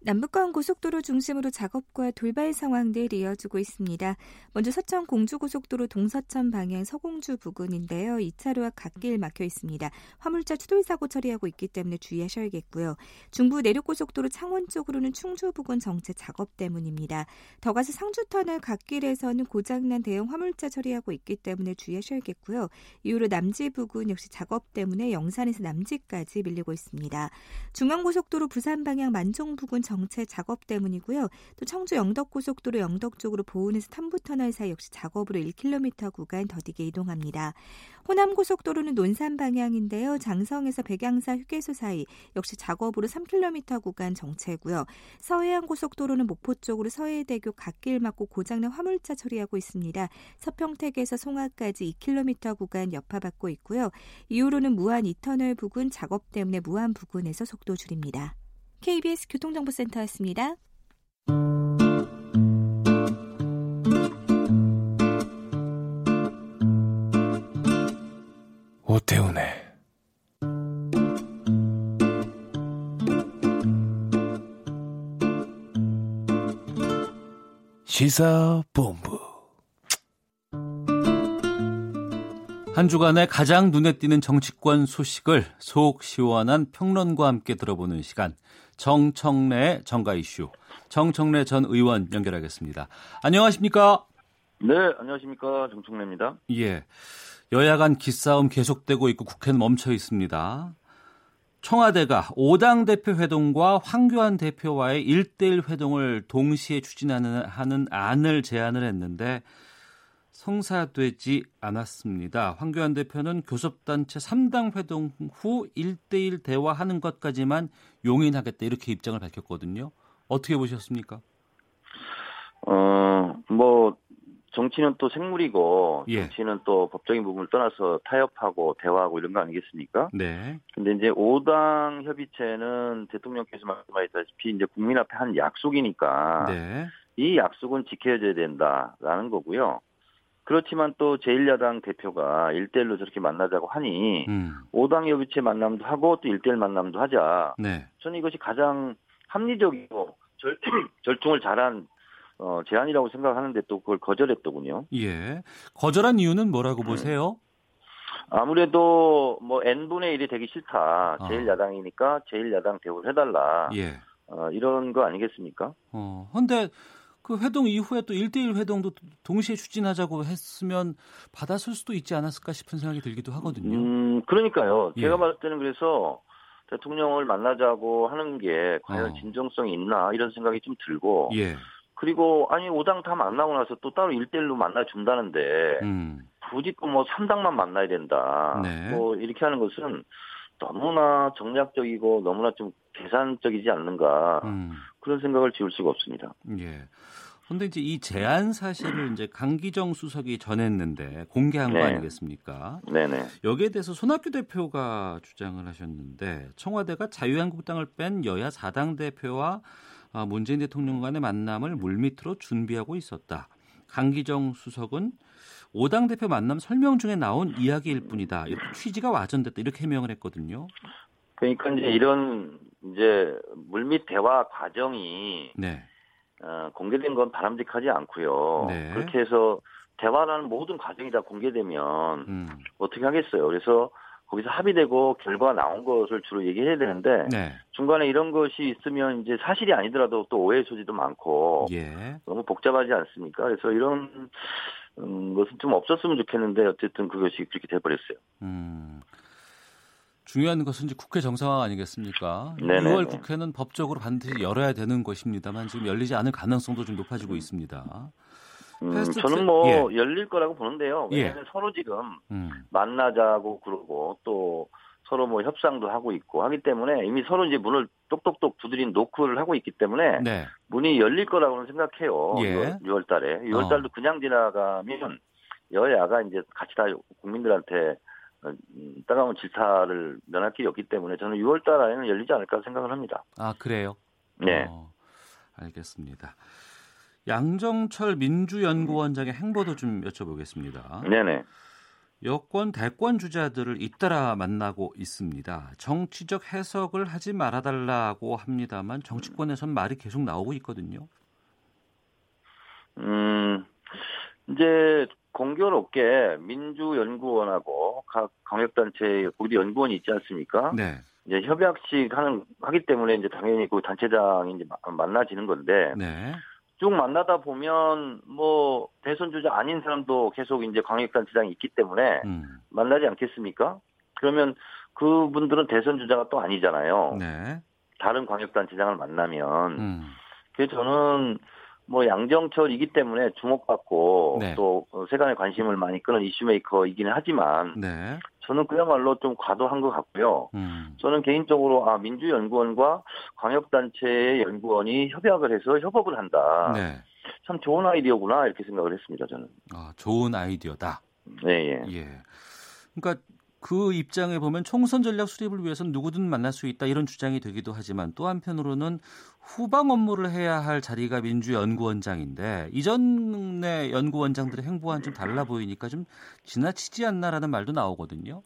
Speaker 6: 남북간 고속도로 중심으로 작업과 돌발 상황들 이어지고 있습니다. 먼저 서천 공주고속도로 동서천 방향 서공주 부근인데요. 2차로와 갓길 막혀 있습니다. 화물차 추돌 사고 처리하고 있기 때문에 주의하셔야겠고요. 중부 내륙고속도로 창원 쪽으로는 충주 부근 정체 작업 때문입니다. 더 가서 상주터널 갓길에서는 고장난 대형 화물차 처리하고 있기 때문에 주의하셔야겠고요. 이후로 남지 부근 역시 작업 때문에 영산에서 남지까지 밀리고 있습니다. 중앙고속도로 부산 방향 만종 부근 정체 작업 때문이고요. 또 청주 영덕고속도로 영덕 쪽으로 보은에서 탐부터널 사이 역시 작업으로 1km 구간 더디게 이동합니다. 호남고속도로는 논산 방향인데요. 장성에서 백양사 휴게소 사이 역시 작업으로 3km 구간 정체고요. 서해안고속도로는 목포 쪽으로 서해대교 갓길 막고 고장난 화물차 처리하고 있습니다. 서평택에서 송화까지 2km 구간 여파받고 있고요. 이후로는 무안 이터널 부근 작업 때문에 무안 부근에서 속도 줄입니다. KBS 교통정보센터였습니다.
Speaker 7: 오태훈의 시사본부
Speaker 1: 한 주간의 가장 눈에 띄는 정치권 소식을 속 시원한 평론과 함께 들어보는 시간 정청래 정가 이슈 정청래 전 의원 연결하겠습니다. 안녕하십니까?
Speaker 8: 네, 안녕하십니까 정청래입니다.
Speaker 1: 예, 여야 간 기싸움 계속되고 있고 국회는 멈춰 있습니다. 청와대가 5당 대표 회동과 황교안 대표와의 1대1 회동을 동시에 추진하는 하는 안을 제안을 했는데 성사되지 않았습니다. 황교안 대표는 교섭단체 3당 회동 후 1대1 대화하는 것까지만 용인하겠다 이렇게 입장을 밝혔거든요. 어떻게 보셨습니까?
Speaker 8: 어, 뭐 정치는 또 생물이고
Speaker 1: 예.
Speaker 8: 정치는 또 법적인 부분을 떠나서 타협하고 대화하고 이런 거 아니겠습니까?
Speaker 1: 네.
Speaker 8: 근데 이제 5당 협의체는 대통령께서 말씀하셨다시피 이제 국민 앞에 한 약속이니까
Speaker 1: 네.
Speaker 8: 이 약속은 지켜져야 된다라는 거고요. 그렇지만 또 제1야당 대표가 1대1로 저렇게 만나자고 하니
Speaker 1: 음.
Speaker 8: 5당 협의체 만남도 하고 또 1대1 만남도 하자.
Speaker 1: 네.
Speaker 8: 저는 이것이 가장 합리적이고 절, *clears throat* 절충을 잘한 어, 제안이라고 생각하는데 또 그걸 거절했더군요.
Speaker 1: 예. 거절한 이유는
Speaker 8: 음.
Speaker 1: 뭐라고 보세요?
Speaker 8: 아무래도 뭐 n분의 1이 되기 싫다.
Speaker 1: 아.
Speaker 8: 제1야당이니까 제1야당 대우를 해달라.
Speaker 1: 예.
Speaker 8: 어, 이런 거 아니겠습니까?
Speaker 1: 어. 근데 그 회동 이후에 또 1대1 회동도 동시에 추진하자고 했으면 받았을 수도 있지 않았을까 싶은 생각이 들기도 하거든요.
Speaker 8: 음, 그러니까요.
Speaker 1: 예.
Speaker 8: 제가 봤을 때는 그래서 대통령을 만나자고 하는 게 과연
Speaker 1: 어.
Speaker 8: 진정성이 있나 이런 생각이 좀 들고
Speaker 1: 예.
Speaker 8: 그리고 아니 5당 다 만나고 나서 또 따로 1대1로 만나 준다는데
Speaker 1: 음.
Speaker 8: 굳이 또뭐 3당만 만나야 된다.
Speaker 1: 네.
Speaker 8: 뭐 이렇게 하는 것은 너무나 정략적이고 너무나 좀 계산적이지 않는가
Speaker 1: 음.
Speaker 8: 그런 생각을 지울 수가 없습니다.
Speaker 1: 예. 근데 이제 이 제안 사실을 이제 강기정 수석이 전했는데 공개한 거
Speaker 8: 네.
Speaker 1: 아니겠습니까?
Speaker 8: 네네.
Speaker 1: 여기에 대해서 손학규 대표가 주장을 하셨는데 청와대가 자유한국당을 뺀 여야 4당 대표와 아, 문재인 대통령 간의 만남을 물밑으로 준비하고 있었다. 강기정 수석은 5당 대표 만남 설명 중에 나온 이야기일 뿐이다. 이렇게 취지가 와전됐다. 이렇게 해명을 했거든요.
Speaker 8: 그러니까 이제 이런 이제 물밑 대화 과정이
Speaker 1: 네.
Speaker 8: 어, 공개된 건 바람직하지 않고요.
Speaker 1: 네.
Speaker 8: 그렇게 해서 대화라는 모든 과정이 다 공개되면
Speaker 1: 음.
Speaker 8: 어떻게 하겠어요. 그래서 거기서 합의되고 결과가 나온 것을 주로 얘기해야 되는데
Speaker 1: 네.
Speaker 8: 중간에 이런 것이 있으면 이제 사실이 아니더라도 또 오해 소지도 많고
Speaker 1: 예.
Speaker 8: 너무 복잡하지 않습니까? 그래서 이런 음, 것은 좀 없었으면 좋겠는데 어쨌든 그것이 그렇게 돼버렸어요.
Speaker 1: 음. 중요한 것은 이제 국회 정상화 아니겠습니까?
Speaker 8: 네네네.
Speaker 1: 6월 국회는 법적으로 반드시 열어야 되는 것입니다만 지금 열리지 않을 가능성도 좀 높아지고 있습니다.
Speaker 8: 음, 저는 뭐
Speaker 1: 예.
Speaker 8: 열릴 거라고 보는데요.
Speaker 1: 예.
Speaker 8: 왜냐하면 서로 지금
Speaker 1: 음,
Speaker 8: 만나자고 그러고 또 서로 뭐 협상도 하고 있고 하기 때문에 이미 서로 이제 문을 똑똑똑 두드린 노크를 하고 있기 때문에
Speaker 1: 네.
Speaker 8: 문이 열릴 거라고는 생각해요.
Speaker 1: 예.
Speaker 8: 6월, 달에 6월
Speaker 1: 어.
Speaker 8: 달도 그냥 지나가면 여야가 이제 같이 다 국민들한테 어, 음, 따가운 질타를 면할 길이 없기 때문에 저는 6월 달 안에는 열리지 않을까 생각을 합니다.
Speaker 1: 아 그래요?
Speaker 8: 네.
Speaker 1: 어, 알겠습니다. 양정철 민주연구원장의 행보도 좀 여쭤보겠습니다.
Speaker 8: 네네.
Speaker 1: 여권 대권 주자들을 잇따라 만나고 있습니다. 정치적 해석을 하지 말아달라고 합니다만 정치권에선 말이 계속 나오고 있거든요.
Speaker 8: 음, 이제 공교롭게 민주연구원하고 각 광역단체 거기도 연구원이 있지 않습니까?
Speaker 1: 네,
Speaker 8: 이제 협약식 하는 하기 때문에 이제 당연히 그 단체장이 이제 마- 만나지는 건데
Speaker 1: 네,
Speaker 8: 쭉 만나다 보면 뭐 대선 주자 아닌 사람도 계속 이제 광역단체장이 있기 때문에
Speaker 1: 음,
Speaker 8: 만나지 않겠습니까? 그러면 그분들은 대선 주자가 또 아니잖아요.
Speaker 1: 네,
Speaker 8: 다른 광역단체장을 만나면
Speaker 1: 음,
Speaker 8: 그래서 저는 뭐 양정철이기 때문에 주목받고
Speaker 1: 네.
Speaker 8: 또 어, 세간의 관심을 많이 끄는 이슈메이커이기는 하지만
Speaker 1: 네,
Speaker 8: 저는 그야말로 좀 과도한 것 같고요.
Speaker 1: 음,
Speaker 8: 저는 개인적으로 아 민주연구원과 광역단체의 연구원이 협약을 해서 협업을 한다.
Speaker 1: 네.
Speaker 8: 참 좋은 아이디어구나 이렇게 생각을 했습니다. 저는.
Speaker 1: 아, 좋은 아이디어다.
Speaker 8: 네, 예.
Speaker 1: 예. 그러니까 그 입장에 보면 총선 전략 수립을 위해서는 누구든 만날 수 있다 이런 주장이 되기도 하지만 또 한편으로는 후방 업무를 해야 할 자리가 민주연구원장인데 이전의 연구원장들의 행보와는 좀 달라 보이니까 좀 지나치지 않나라는 말도 나오거든요.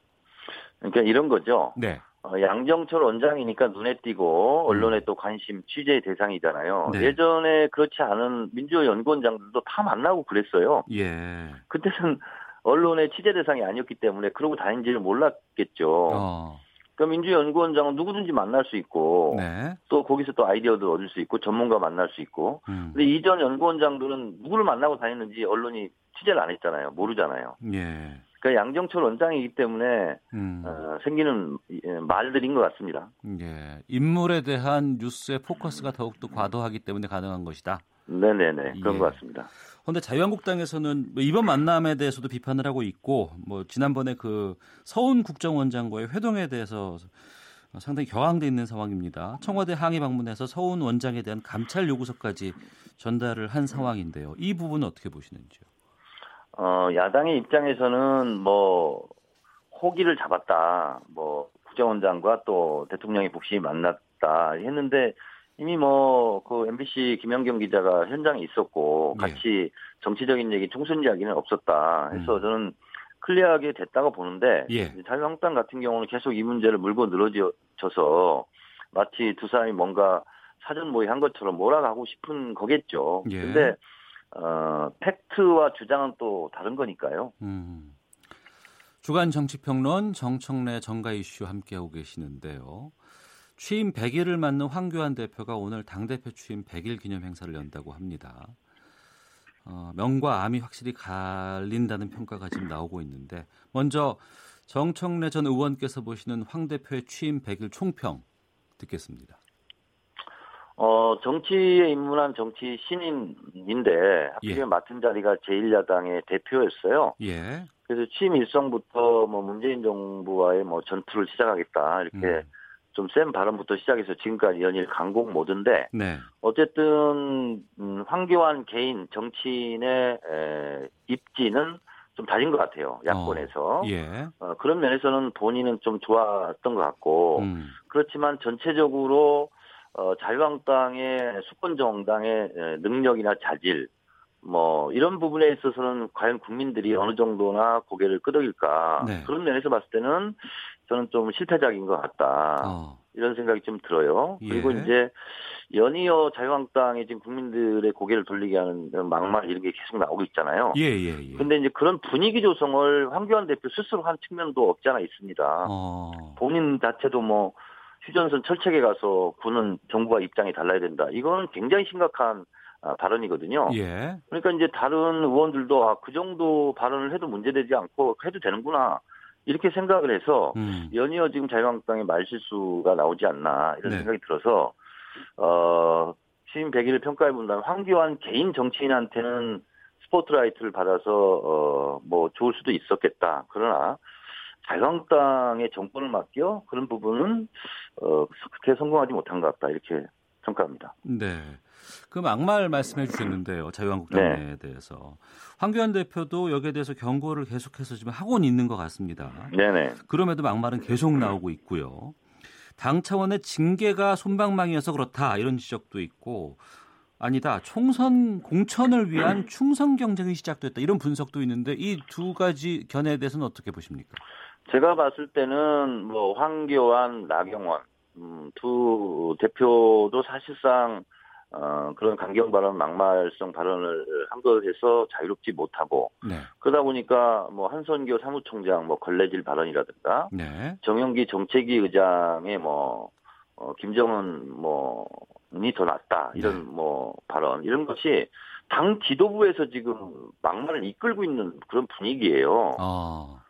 Speaker 8: 그러니까 이런 거죠.
Speaker 1: 네.
Speaker 8: 어, 양정철 원장이니까 눈에 띄고 언론의 또 관심 취재 대상이잖아요.
Speaker 1: 네.
Speaker 8: 예전에 그렇지 않은 민주연구원장들도 다 만나고 그랬어요.
Speaker 1: 예.
Speaker 8: 그때는 언론의 취재 대상이 아니었기 때문에 그러고 다닌지를 몰랐겠죠.
Speaker 1: 어.
Speaker 8: 그러니까 민주연구원장은 누구든지 만날 수 있고
Speaker 1: 네.
Speaker 8: 또 거기서 또 아이디어도 얻을 수 있고 전문가 만날 수 있고
Speaker 1: 음.
Speaker 8: 근데 이전 연구원장들은 누구를 만나고 다녔는지 언론이 취재를 안 했잖아요. 모르잖아요.
Speaker 1: 예.
Speaker 8: 그러니까 양정철 원장이기 때문에
Speaker 1: 음.
Speaker 8: 어, 생기는 예, 말들인 것 같습니다.
Speaker 1: 예. 인물에 대한 뉴스의 포커스가 더욱더 과도하기 때문에 가능한 것이다.
Speaker 8: 네네네 그런
Speaker 1: 예.
Speaker 8: 것 같습니다.
Speaker 1: 그런데 자유한국당에서는 뭐 이번 만남에 대해서도 비판을 하고 있고 뭐 지난번에 그 서훈 국정원장과의 회동에 대해서 상당히 격앙돼 있는 상황입니다. 청와대 항의 방문해서 서훈 원장에 대한 감찰 요구서까지 전달을 한 상황인데요. 이 부분은 어떻게 보시는지요?
Speaker 8: 어, 야당의 입장에서는 뭐 호기를 잡았다. 뭐 국정원장과 또 대통령이 복심이 만났다 했는데 이미 뭐 그 MBC 김연경 기자가 현장에 있었고
Speaker 1: 예.
Speaker 8: 같이 정치적인 얘기, 총선 이야기는 없었다. 해서
Speaker 1: 음.
Speaker 8: 저는 클리어하게 됐다고 보는데
Speaker 1: 예.
Speaker 8: 자유한국당 같은 경우는 계속 이 문제를 물고 늘어져서 마치 두 사람이 뭔가 사전 모의 한 것처럼 몰아가고 싶은 거겠죠.
Speaker 1: 예.
Speaker 8: 근데 어, 팩트와 주장은 또 다른 거니까요.
Speaker 1: 음. 주간 정치평론 정청래 정가 이슈 함께하고 계시는데요. 취임 100일을 맞는 황교안 대표가 오늘 당대표 취임 100일 기념 행사를 연다고 합니다. 어, 명과 암이 확실히 갈린다는 평가가 지금 나오고 있는데 먼저 정청래 전 의원께서 보시는 황 대표의 취임 100일 총평 듣겠습니다.
Speaker 8: 어, 정치에 입문한 정치 신인인데 하필이면
Speaker 1: 예.
Speaker 8: 맡은 자리가 제1야당의 대표였어요.
Speaker 1: 예.
Speaker 8: 그래서 취임 일성부터 뭐 문재인 정부와의 뭐 전투를 시작하겠다 이렇게
Speaker 1: 음.
Speaker 8: 좀 센 발언부터 시작해서 지금까지 연일 강공 모드인데
Speaker 1: 네.
Speaker 8: 어쨌든 음, 황교안 개인 정치인의 에, 입지는 좀 다진 것 같아요 야권에서
Speaker 1: 예.
Speaker 8: 어, 그런 면에서는 본인은 좀 좋았던 것 같고
Speaker 1: 음.
Speaker 8: 그렇지만 전체적으로 어, 자유한국당의 수권 정당의 에, 능력이나 자질 뭐 이런 부분에 있어서는 과연 국민들이 어느 정도나 고개를 끄덕일까
Speaker 1: 네.
Speaker 8: 그런 면에서 봤을 때는 저는 좀 실패작인 것 같다
Speaker 1: 어.
Speaker 8: 이런 생각이 좀 들어요. 그리고
Speaker 1: 예.
Speaker 8: 이제 연이어 자유한국당이 지금 국민들의 고개를 돌리게 하는 막말 이런 게 계속 나오고 있잖아요.
Speaker 1: 예, 예, 예.
Speaker 8: 근데 이제 그런 분위기 조성을 황교안 대표 스스로 한 측면도 없지 않아 있습니다.
Speaker 1: 어.
Speaker 8: 본인 자체도 뭐 휴전선 철책에 가서 군은 정부와 입장이 달라야 된다. 이거는 굉장히 심각한 아, 발언이거든요.
Speaker 1: 예.
Speaker 8: 그러니까 이제 다른 의원들도 아, 그 정도 발언을 해도 문제되지 않고 해도 되는구나. 이렇게 생각을 해서
Speaker 1: 음.
Speaker 8: 연이어 지금 자유한국당의 말실수가 나오지 않나 이런
Speaker 1: 네.
Speaker 8: 생각이 들어서 어 취임 100일을 평가해 본다면 황교안 개인 정치인한테는 스포트라이트를 받아서 어뭐 좋을 수도 있었겠다. 그러나 자유한국당의 정권을 맡겨 그런 부분은 어 그렇게 성공하지 못한 것 같다 이렇게 평가합니다.
Speaker 1: 네. 그 막말 말씀해 주셨는데요. 자유한국당에
Speaker 8: 네.
Speaker 1: 대해서. 황교안 대표도 여기에 대해서 경고를 계속해서 지금 하고는 있는 것 같습니다.
Speaker 8: 네네.
Speaker 1: 그럼에도 막말은 계속 나오고 있고요. 당 차원의 징계가 손방망이여서 그렇다 이런 지적도 있고 아니다 총선 공천을 위한 *clears throat* 충성 경쟁이 시작됐다 이런 분석도 있는데 이 두 가지 견해에 대해서는 어떻게 보십니까?
Speaker 8: 제가 봤을 때는 뭐 황교안, 나경원 음, 두 대표도 사실상 어, 그런 강경 발언, 막말성 발언을 한 것에서 자유롭지 못하고
Speaker 1: 네,
Speaker 8: 그러다 보니까 뭐 한선교 사무총장 뭐 걸레질 발언이라든가
Speaker 1: 네,
Speaker 8: 정영기 정책위 의장의 뭐 어, 김정은 뭐니 더 낫다 이런
Speaker 1: 네.
Speaker 8: 뭐 발언 이런 것이 당 지도부에서 지금 막말을 이끌고 있는 그런 분위기예요.
Speaker 1: 어,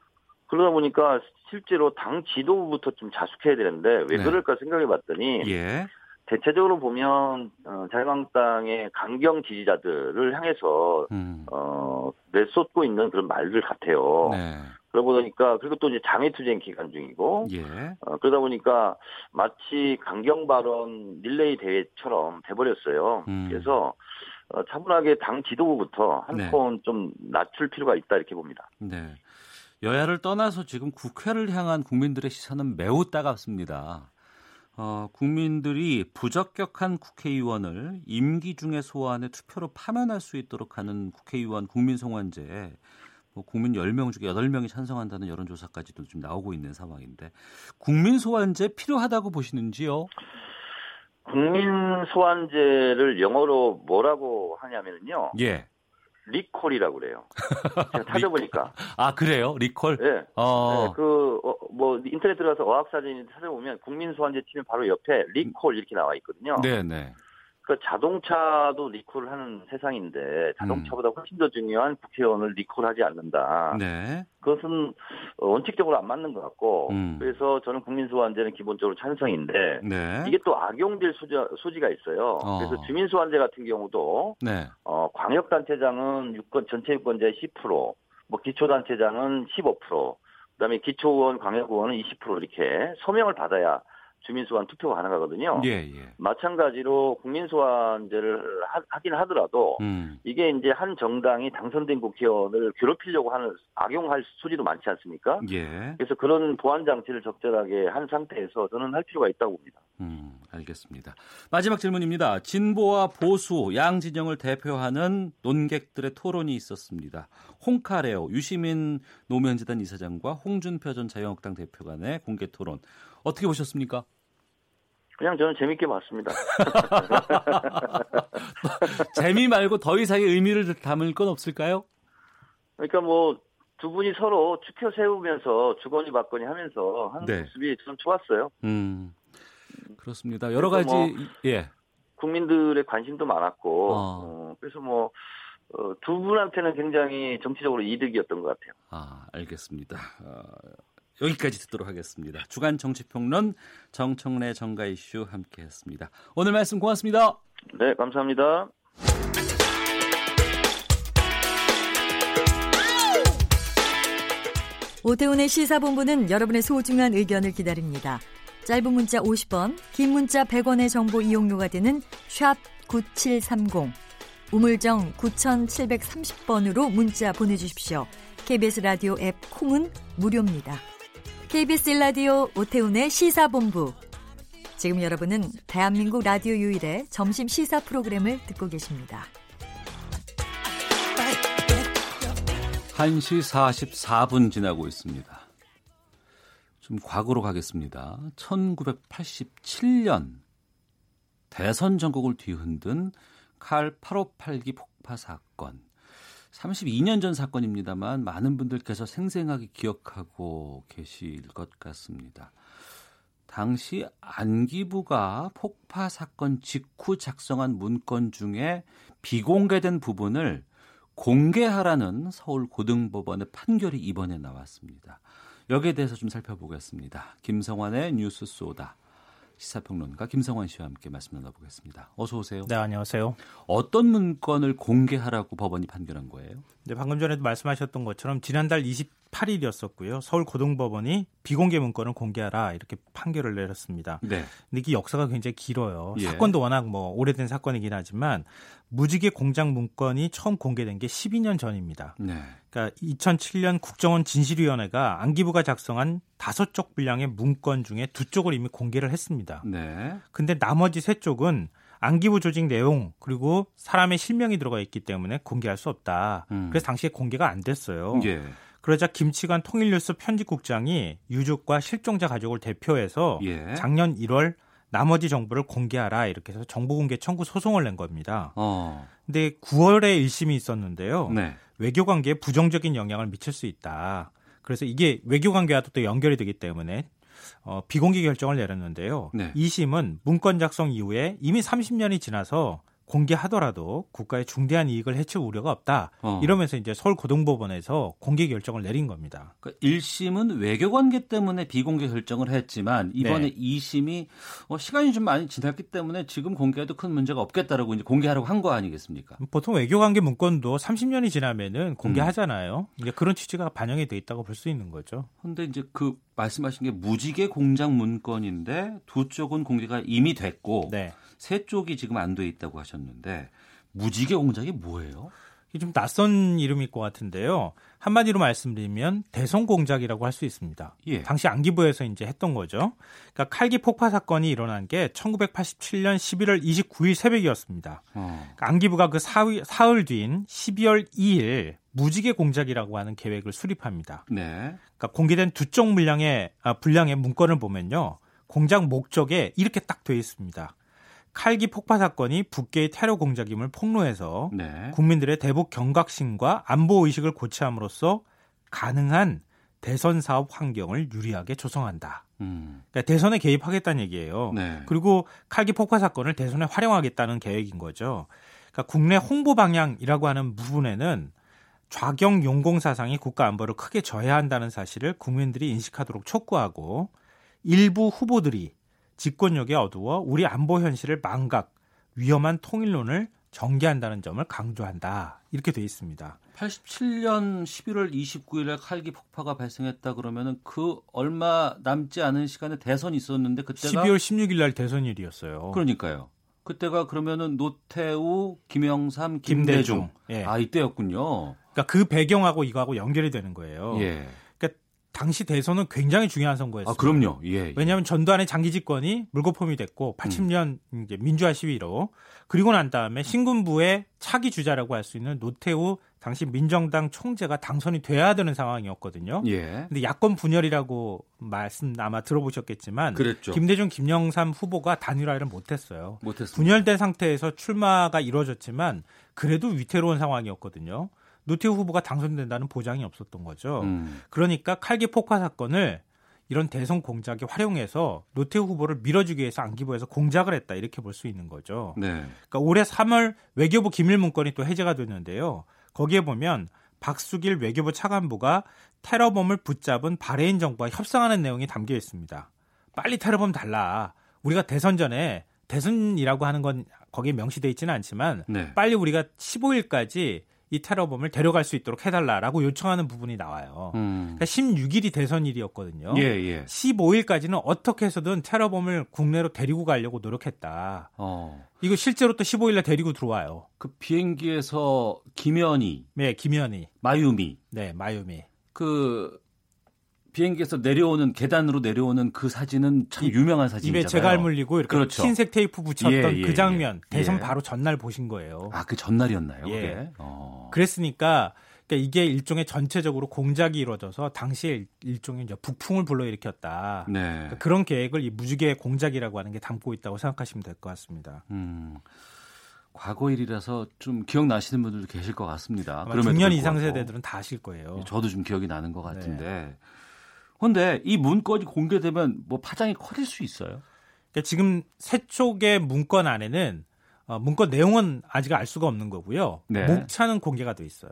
Speaker 8: 그러다 보니까 실제로 당 지도부부터 좀 자숙해야 되는데 왜
Speaker 1: 네.
Speaker 8: 그럴까 생각해 봤더니
Speaker 1: 예,
Speaker 8: 대체적으로 보면 어, 자유한국당의 강경 지지자들을 향해서
Speaker 1: 음,
Speaker 8: 어, 내쏟고 있는 그런 말들 같아요.
Speaker 1: 네,
Speaker 8: 그러다 보니까 그리고 또 이제 장애투쟁 기간 중이고
Speaker 1: 예,
Speaker 8: 어, 그러다 보니까 마치 강경 발언 릴레이 대회처럼 돼버렸어요.
Speaker 1: 음.
Speaker 8: 그래서 어, 차분하게 당 지도부부터 한
Speaker 1: 네.
Speaker 8: 낮출 필요가 있다 이렇게 봅니다.
Speaker 1: 네. 여야를 떠나서 지금 국회를 향한 국민들의 시선은 매우 따갑습니다. 어, 국민들이 부적격한 국회의원을 임기 중에 소환해 투표로 파면할 수 있도록 하는 국회의원 국민송환제 뭐 국민 10명 중에 8명이 찬성한다는 여론조사까지도 좀 나오고 있는 상황인데 국민소환제 필요하다고 보시는지요?
Speaker 8: 국민 소환제를 영어로 뭐라고 하냐면요.
Speaker 1: 예.
Speaker 8: 리콜이라고 그래요. 제가 *laughs* 찾아보니까.
Speaker 1: 아 그래요? 리콜?
Speaker 8: 예.
Speaker 1: 어.
Speaker 8: 네, 그, 어, 뭐, 인터넷 들어가서 어학사진 찾아보면 국민 소환제 치면 바로 옆에 리콜 이렇게 나와 있거든요.
Speaker 1: 네, 네.
Speaker 8: 그 자동차도 리콜을 하는 세상인데 자동차보다 훨씬 더 중요한 국회의원을 리콜하지 않는다.
Speaker 1: 네.
Speaker 8: 그것은 원칙적으로 안 맞는 것 같고
Speaker 1: 음.
Speaker 8: 그래서 저는 국민소환제는 기본적으로 찬성인데
Speaker 1: 네.
Speaker 8: 이게 또 악용될 소지, 소지가 있어요.
Speaker 1: 어.
Speaker 8: 그래서 주민소환제 같은 경우도
Speaker 1: 네.
Speaker 8: 어, 광역단체장은 유권 전체 유권자의 10%, 뭐 기초단체장은 15%, 그다음에 기초의원, 광역의원은 20% 이렇게 서명을 받아야 주민 소환 투표가 가능하거든요.
Speaker 1: 예, 예.
Speaker 8: 마찬가지로 국민 소환제를 하, 하긴 하더라도
Speaker 1: 음.
Speaker 8: 이게 이제 한 정당이 당선된 국회의원을 괴롭히려고 하는 악용할 소지도 많지 않습니까?
Speaker 1: 예.
Speaker 8: 그래서 그런 보안 장치를 적절하게 한 상태에서 저는 할 필요가 있다고 봅니다.
Speaker 1: 음, 알겠습니다. 마지막 질문입니다. 진보와 보수 양 진영을 대표하는 논객들의 토론이 있었습니다. 홍카레오 유시민 노무현재단 이사장과 홍준표 전 자유한국당 대표 간의 공개 토론 어떻게 보셨습니까?
Speaker 8: 그냥 저는 재밌게 봤습니다. *laughs*
Speaker 1: 재미 말고 더 이상의 의미를 담을 건 없을까요?
Speaker 8: 그러니까 뭐 두 분이 서로 추켜 세우면서 주거니 받거니 하면서 하는
Speaker 1: 네.
Speaker 8: 모습이 좀 좋았어요.
Speaker 1: 음, 그렇습니다. 여러 가지
Speaker 8: 그래서
Speaker 1: 예,
Speaker 8: 국민들의 관심도 많았고
Speaker 1: 어.
Speaker 8: 어, 그래서 뭐 어, 두 분한테는 굉장히 정치적으로 이득이었던 것 같아요.
Speaker 1: 아, 알겠습니다. 어, 여기까지 듣도록 하겠습니다. 주간 정치평론 정청래 정가 이슈 함께했습니다. 오늘 말씀 고맙습니다.
Speaker 8: 네, 감사합니다.
Speaker 9: 오태훈의 시사본부는 여러분의 소중한 의견을 기다립니다. 짧은 문자 50원, 긴 문자 100원의 정보 이용료가 되는 샵 9730, 우물정 9730번으로 문자 보내주십시오. KBS 라디오 앱 콩은 무료입니다. KBS 라디오 오태훈의 시사본부. 지금 여러분은 대한민국 라디오 유일의 점심 시사 프로그램을 듣고 계십니다.
Speaker 1: 1시 44분 지나고 있습니다. 좀 과거로 가겠습니다. 1987년 대선 전국을 뒤흔든 칼 8582 폭파 사건. 32년 전 사건입니다만 많은 분들께서 생생하게 기억하고 계실 것 같습니다. 당시 안기부가 폭파 사건 직후 작성한 문건 중에 비공개된 부분을 공개하라는 서울 고등법원의 판결이 이번에 나왔습니다. 여기에 대해서 좀 살펴보겠습니다. 김성환의 뉴스 소다 시사평론가 김성환 씨와 함께 말씀 나눠보겠습니다. 어서 오세요.
Speaker 10: 네, 안녕하세요.
Speaker 1: 어떤 문건을 공개하라고 법원이 판결한 거예요?
Speaker 10: 네, 방금 전에도 말씀하셨던 것처럼 지난달 28일이었었고요. 서울 고등법원이 비공개 문건을 공개하라 이렇게 판결을 내렸습니다.
Speaker 1: 네.
Speaker 10: 근데 이 역사가 굉장히 길어요.
Speaker 1: 예.
Speaker 10: 사건도 워낙 뭐 오래된 사건이긴 하지만 무지개 공장 문건이 처음 공개된 게 12년 전입니다.
Speaker 1: 네.
Speaker 10: 그러니까 2007년 국정원 진실위원회가 안기부가 작성한 다섯 쪽 분량의 문건 중에 두 쪽을 이미 공개를 했습니다.
Speaker 1: 네.
Speaker 10: 근데 나머지 세 쪽은 안기부 조직 내용 그리고 사람의 실명이 들어가 있기 때문에 공개할 수 없다.
Speaker 1: 음.
Speaker 10: 그래서 당시에 공개가 안 됐어요.
Speaker 1: 예.
Speaker 10: 그러자 김치관 통일뉴스 편집국장이 유족과 실종자 가족을 대표해서
Speaker 1: 예.
Speaker 10: 작년 1월 나머지 정보를 공개하라 이렇게 해서 정보 공개 청구 소송을 낸 겁니다.
Speaker 1: 어.
Speaker 10: 근데 9월에 1심이 있었는데요.
Speaker 1: 네.
Speaker 10: 외교 관계에 부정적인 영향을 미칠 수 있다. 그래서 이게 외교 관계와도 또 연결이 되기 때문에 어, 비공개 결정을 내렸는데요.
Speaker 1: 네.
Speaker 10: 2심은 문건 작성 이후에 이미 30년이 지나서 공개하더라도 국가에 중대한 이익을 해칠 우려가 없다.
Speaker 1: 어.
Speaker 10: 이러면서 이제 서울고등법원에서 공개 결정을 내린 겁니다.
Speaker 1: 그러니까 1심은 외교 관계 때문에 비공개 결정을 했지만 이번에
Speaker 10: 네.
Speaker 1: 2심이 어, 시간이 좀 많이 지났기 때문에 지금 공개해도 큰 문제가 없겠다라고 이제 공개하라고 한 거 아니겠습니까?
Speaker 10: 보통 외교 관계 문건도 30년이 지나면은 공개하잖아요. 이제 그런 취지가 반영이 돼 있다고 볼 수 있는 거죠.
Speaker 1: 근데 이제 그 말씀하신 게 무지개 공장 문건인데 두 쪽은 공개가 이미 됐고
Speaker 10: 네.
Speaker 1: 세 쪽이 지금 안 돼 있다고 하셨는데 무지개 공장이 뭐예요?
Speaker 10: 이게 좀 낯선 이름일 것 같은데요. 한마디로 말씀드리면 대성 공작이라고 할 수 있습니다.
Speaker 1: 예.
Speaker 10: 당시 안기부에서 이제 했던 거죠. 그러니까 칼기 폭파 사건이 일어난 게 1987년 11월 29일 새벽이었습니다.
Speaker 1: 어.
Speaker 10: 그러니까 안기부가 그 사흘, 사흘 뒤인 12월 2일 무지개 공작이라고 하는 계획을 수립합니다.
Speaker 1: 네.
Speaker 10: 그러니까 공개된 두 쪽 물량의 아, 분량의 문건을 보면요. 공작 목적에 이렇게 딱 돼 있습니다. 칼기 폭파 사건이 북계의 테러 공작임을 폭로해서
Speaker 1: 네.
Speaker 10: 국민들의 대북 경각심과 안보 의식을 고취함으로써 가능한 대선 사업 환경을 유리하게 조성한다.
Speaker 1: 음.
Speaker 10: 그러니까 대선에 개입하겠다는 얘기예요.
Speaker 1: 네.
Speaker 10: 그리고 칼기 폭파 사건을 대선에 활용하겠다는 계획인 거죠. 그러니까 국내 홍보 방향이라고 하는 부분에는 좌경 용공 사상이 국가 안보를 크게 저해한다는 사실을 국민들이 인식하도록 촉구하고 일부 후보들이 집권력에 어두워 우리 안보 현실을 망각, 위험한 통일론을 전개한다는 점을 강조한다. 이렇게 돼 있습니다.
Speaker 1: 87년 11월 29일에 칼기 폭파가 발생했다 그러면은 그 얼마 남지 않은 시간에 대선이 있었는데 그때가
Speaker 10: 12월 16일 날 대선일이었어요.
Speaker 1: 그러니까요. 그때가 그러면은 노태우, 김영삼, 김대중.
Speaker 10: 김대중. 예.
Speaker 1: 아 이때였군요.
Speaker 10: 그러니까 그 배경하고 이거하고 연결이 되는 거예요.
Speaker 1: 예.
Speaker 10: 당시 대선은 굉장히 중요한 선거였어요.
Speaker 1: 아 그럼요. 예. 예.
Speaker 10: 왜냐하면 전두환의 장기 집권이 물거품이 됐고 80년 이제 민주화 시위로 그리고 난 다음에 신군부의 차기 주자라고 할 수 있는 노태우 당시 민정당 총재가 당선이 돼야 되는 상황이었거든요.
Speaker 1: 예.
Speaker 10: 근데 야권 분열이라고 말씀 아마 들어보셨겠지만
Speaker 1: 그랬죠.
Speaker 10: 김대중, 김영삼 후보가 단일화를 못 했어요.
Speaker 1: 못했습니다.
Speaker 10: 분열된 상태에서 출마가 이루어졌지만 그래도 위태로운 상황이었거든요. 노태우 후보가 당선된다는 보장이 없었던 거죠.
Speaker 1: 음.
Speaker 10: 그러니까 칼기 폭파 사건을 이런 대선 공작에 활용해서 노태우 후보를 밀어주기 위해서 안기부에서 공작을 했다 이렇게 볼 수 있는 거죠.
Speaker 1: 네.
Speaker 10: 그러니까 올해 3월 외교부 기밀 문건이 또 해제가 됐는데요. 거기에 보면 박수길 외교부 차관보가 테러범을 붙잡은 바레인 정부와 협상하는 내용이 담겨 있습니다. 빨리 테러범 달라. 우리가 대선 전에 대선이라고 하는 건 거기에 명시돼 있지는 않지만
Speaker 1: 네.
Speaker 10: 빨리 우리가 15일까지 이 테러범을 데려갈 수 있도록 해달라라고 요청하는 부분이 나와요.
Speaker 1: 음.
Speaker 10: 그러니까 16일이 대선일이었거든요.
Speaker 1: 예, 예.
Speaker 10: 15일까지는 어떻게 해서든 테러범을 국내로 데리고 가려고 노력했다.
Speaker 1: 어.
Speaker 10: 이거 실제로 또 15일날 데리고 들어와요.
Speaker 1: 그 비행기에서 김연희,
Speaker 10: 네, 김현희,
Speaker 1: 마유미
Speaker 10: 네, 마유미.
Speaker 1: 그 비행기에서 내려오는 계단으로 내려오는 그 사진은 참 유명한 사진이잖아요.
Speaker 10: 입에 재갈 물리고 이렇게
Speaker 1: 그렇죠.
Speaker 10: 흰색 테이프 붙였던
Speaker 1: 예, 예,
Speaker 10: 그 장면
Speaker 1: 예.
Speaker 10: 대선
Speaker 1: 예.
Speaker 10: 바로 전날 보신 거예요.
Speaker 1: 아, 그 전날이었나요?
Speaker 10: 예.
Speaker 1: 어.
Speaker 10: 그랬으니까 그러니까 이게 일종의 전체적으로 공작이 이루어져서 당시에 일종의 이제 북풍을 불러일으켰다.
Speaker 1: 네.
Speaker 10: 그러니까 그런 계획을 이 무지개 공작이라고 하는 게 담고 있다고 생각하시면 될 것 같습니다.
Speaker 1: 음. 과거 일이라서 좀 기억나시는 분들도 계실 것 같습니다.
Speaker 10: 중년. 이상 세대들은 다 아실 거예요.
Speaker 1: 저도 좀 기억이 나는 것 같은데.
Speaker 10: 네.
Speaker 1: 근데 이 문건이 공개되면 뭐 파장이 커질 수 있어요?
Speaker 10: 그러니까 지금 세 쪽의 문건 안에는 어, 문건 내용은 아직 알 수가 없는 거고요.
Speaker 1: 네.
Speaker 10: 목차는 공개가 돼 있어요.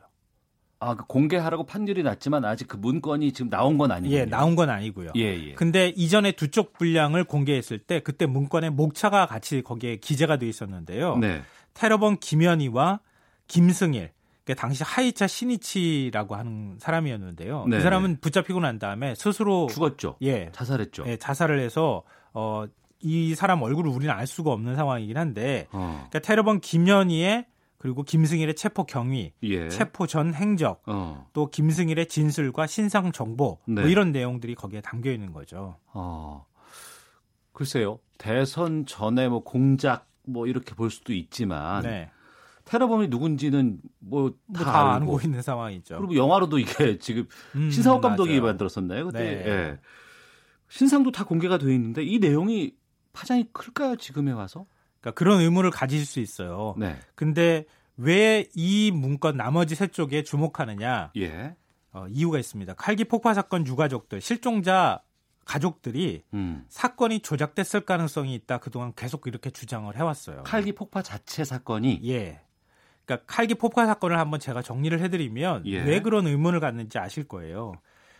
Speaker 1: 아, 그 공개하라고 판결이 났지만 아직 그 문건이 지금 나온 건 아니에요.
Speaker 10: 예, 나온 건 아니고요.
Speaker 1: 예, 예.
Speaker 10: 근데 이전에 두 쪽 분량을 공개했을 때 그때 문건에 목차가 같이 거기에 기재가 돼 있었는데요.
Speaker 1: 네.
Speaker 10: 테러범 김현희와 김승일, 그러니까 당시 하이차 신이치라고 하는 사람이었는데요.
Speaker 1: 네,
Speaker 10: 그 사람은 붙잡히고 난 다음에 스스로
Speaker 1: 죽었죠.
Speaker 10: 예,
Speaker 1: 자살했죠.
Speaker 10: 예, 자살을 해서 어, 이 사람 얼굴을 우리는 알 수가 없는 상황이긴 한데
Speaker 1: 어.
Speaker 10: 그러니까 테러범 김현희의 그리고 김승일의 체포 경위,
Speaker 1: 예.
Speaker 10: 체포 전 행적,
Speaker 1: 어.
Speaker 10: 또 김승일의 진술과 신상 정보
Speaker 1: 네.
Speaker 10: 뭐 이런 내용들이 거기에 담겨 있는 거죠.
Speaker 1: 어. 글쎄요. 대선 전에 뭐 공작 뭐 이렇게 볼 수도 있지만
Speaker 10: 네.
Speaker 1: 테러범이 누군지는 뭐다
Speaker 10: 뭐 다
Speaker 1: 알고
Speaker 10: 있는 상황이죠.
Speaker 1: 그리고 영화로도 이게 *laughs* 지금
Speaker 10: 음,
Speaker 1: 신사옥 감독이
Speaker 10: 맞아요.
Speaker 1: 만들었었나요? 그때
Speaker 10: 네.
Speaker 1: 예. 신상도 다 공개가 돼 있는데 이 내용이 파장이 클까요? 지금에 와서?
Speaker 10: 그러니까 그런 의문을 가질 수 있어요.
Speaker 1: 네.
Speaker 10: 근데 왜 이 문건 나머지 세 쪽에 주목하느냐?
Speaker 1: 예.
Speaker 10: 어, 이유가 있습니다. 칼기 폭파 사건 유가족들, 실종자 가족들이
Speaker 1: 음.
Speaker 10: 사건이 조작됐을 가능성이 있다. 그동안 계속 이렇게 주장을 해왔어요.
Speaker 1: 칼기 폭파 자체 사건이
Speaker 10: 예. 그러니까 칼기 폭파 사건을 한번 제가 정리를 해드리면
Speaker 1: 예.
Speaker 10: 왜 그런 의문을 갖는지 아실 거예요.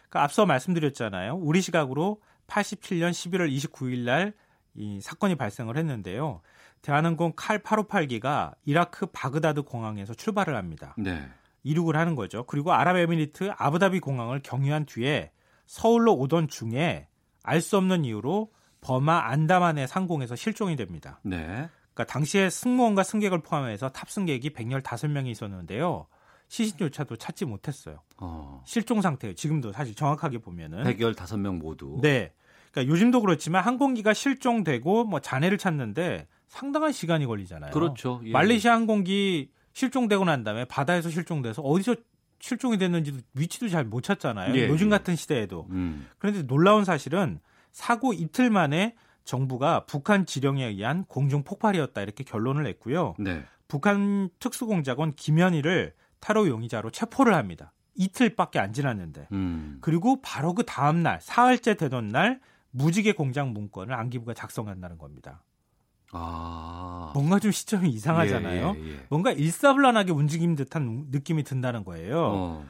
Speaker 10: 그러니까 앞서 말씀드렸잖아요. 우리 시각으로 87년 11월 29일 날 이 사건이 발생을 했는데요. 대한항공 칼 858기가 이라크 바그다드 공항에서 출발을 합니다.
Speaker 1: 네.
Speaker 10: 이륙을 하는 거죠. 그리고 아랍에미리트 아부다비 공항을 경유한 뒤에 서울로 오던 중에 알 수 없는 이유로 버마 안다만의 상공에서 실종이 됩니다.
Speaker 1: 네.
Speaker 10: 그러니까 당시에 승무원과 승객을 포함해서 탑승객이 115명이 있었는데요. 시신조차도 찾지 못했어요.
Speaker 1: 어.
Speaker 10: 실종 상태예요. 지금도 사실 정확하게 보면은.
Speaker 1: 115명 모두.
Speaker 10: 네. 그러니까 요즘도 그렇지만 항공기가 실종되고 뭐 잔해를 찾는데 상당한 시간이 걸리잖아요.
Speaker 1: 그렇죠. 예.
Speaker 10: 말레이시아 항공기 실종되고 난 다음에 바다에서 실종돼서 어디서 실종이 됐는지도 위치도 잘 못 찾잖아요.
Speaker 1: 예,
Speaker 10: 요즘
Speaker 1: 예.
Speaker 10: 같은 시대에도.
Speaker 1: 음.
Speaker 10: 그런데 놀라운 사실은 사고 이틀 만에 정부가 북한 지령에 의한 공중 폭발이었다 이렇게 결론을 냈고요.
Speaker 1: 네.
Speaker 10: 북한 특수공작원 김현희를 테러 용의자로 체포를 합니다. 이틀밖에 안 지났는데.
Speaker 1: 음.
Speaker 10: 그리고 바로 그 다음 날 사흘째 되던 날 무지개 공장 문건을 안기부가 작성한다는 겁니다.
Speaker 1: 아.
Speaker 10: 뭔가 좀 시점이 이상하잖아요.
Speaker 1: 예, 예, 예.
Speaker 10: 뭔가 일사불란하게 움직임 듯한 느낌이 든다는 거예요.
Speaker 1: 어.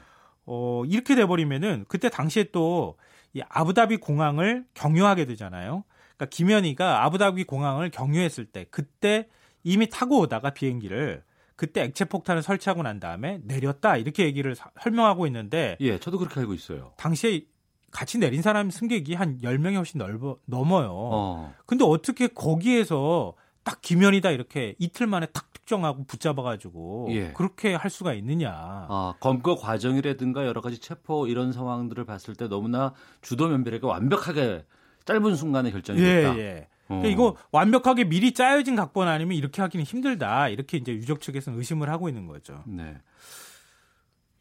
Speaker 10: 어, 이렇게 돼버리면은 그때 당시에 또 이 아부다비 공항을 경유하게 되잖아요. 그러니까 김현희가 아부다비 공항을 경유했을 때 그때 이미 타고 오다가 비행기를 그때 액체 폭탄을 설치하고 난 다음에 내렸다 이렇게 얘기를 사- 설명하고 있는데
Speaker 1: 예, 저도 그렇게 알고 있어요.
Speaker 10: 당시에 같이 내린 사람 승객이 한 10명이 훨씬 넓어, 넘어요.
Speaker 1: 어.
Speaker 10: 근데 어떻게 거기에서 딱 김현이다 이렇게 이틀 만에 탁 특정하고 붙잡아 가지고
Speaker 1: 예.
Speaker 10: 그렇게 할 수가 있느냐.
Speaker 1: 아, 검거 과정이라든가 여러 가지 체포 이런 상황들을 봤을 때 너무나 주도 면밀하게 완벽하게 짧은 순간에 결정이
Speaker 10: 예,
Speaker 1: 됐다.
Speaker 10: 예.
Speaker 1: 어.
Speaker 10: 그러니까 이거 완벽하게 미리 짜여진 각본 아니면 이렇게 하기는 힘들다. 이렇게 이제 유족 측에서는 의심을 하고 있는 거죠.
Speaker 1: 네.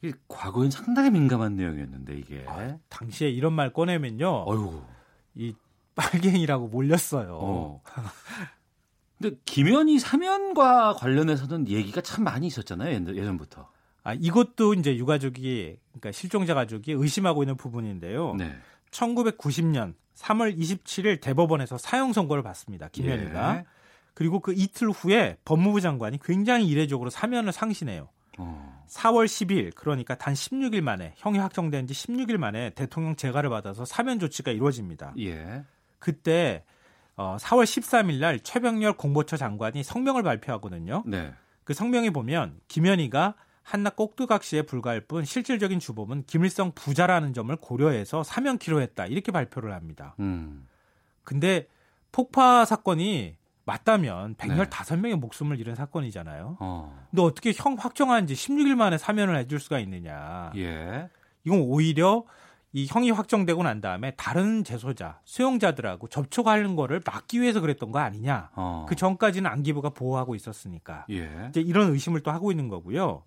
Speaker 1: 이 과거엔 상당히 민감한 내용이었는데 이게.
Speaker 10: 당시에 이런 말 꺼내면요.
Speaker 1: 어휴.
Speaker 10: 이 빨갱이라고 몰렸어요.
Speaker 1: 어. 근데 김현희 사면과 관련해서는 얘기가 참 많이 있었잖아요. 옛- 예전부터.
Speaker 10: 아, 이것도 이제 유가족이 그러니까 실종자 가족이 의심하고 있는 부분인데요.
Speaker 1: 네.
Speaker 10: 1990년 3월 27일 대법원에서 사형 선고를 받습니다. 김현희가.
Speaker 1: 예.
Speaker 10: 그리고 그 이틀 후에 법무부 장관이 굉장히 이례적으로 사면을 상신해요.
Speaker 1: 어.
Speaker 10: 4월 10일 그러니까 단 16일 만에 형이 확정된 지 16일 만에 대통령 재가를 받아서 사면 조치가 이루어집니다.
Speaker 1: 예.
Speaker 10: 그때 어, 4월 13일 날 최병렬 공보처 장관이 성명을 발표하거든요.
Speaker 1: 네.
Speaker 10: 그 성명에 보면 김현희가 한낱 꼭두각시에 불과할 뿐 실질적인 주범은 김일성 부자라는 점을 고려해서 사면키로 했다. 이렇게 발표를 합니다.
Speaker 1: 음.
Speaker 10: 근데 폭파 사건이 맞다면
Speaker 1: 네.
Speaker 10: 115명의 목숨을 잃은 사건이잖아요.
Speaker 1: 어.
Speaker 10: 근데 어떻게 형 확정한 지 16일 만에 사면을 해줄 수가 있느냐.
Speaker 1: 예.
Speaker 10: 이건 오히려 이 형이 확정되고 난 다음에 다른 재소자, 수용자들하고 접촉하는 거를 막기 위해서 그랬던 거 아니냐.
Speaker 1: 어.
Speaker 10: 그 전까지는 안기부가 보호하고 있었으니까.
Speaker 1: 예.
Speaker 10: 이제 이런 의심을 또 하고 있는 거고요.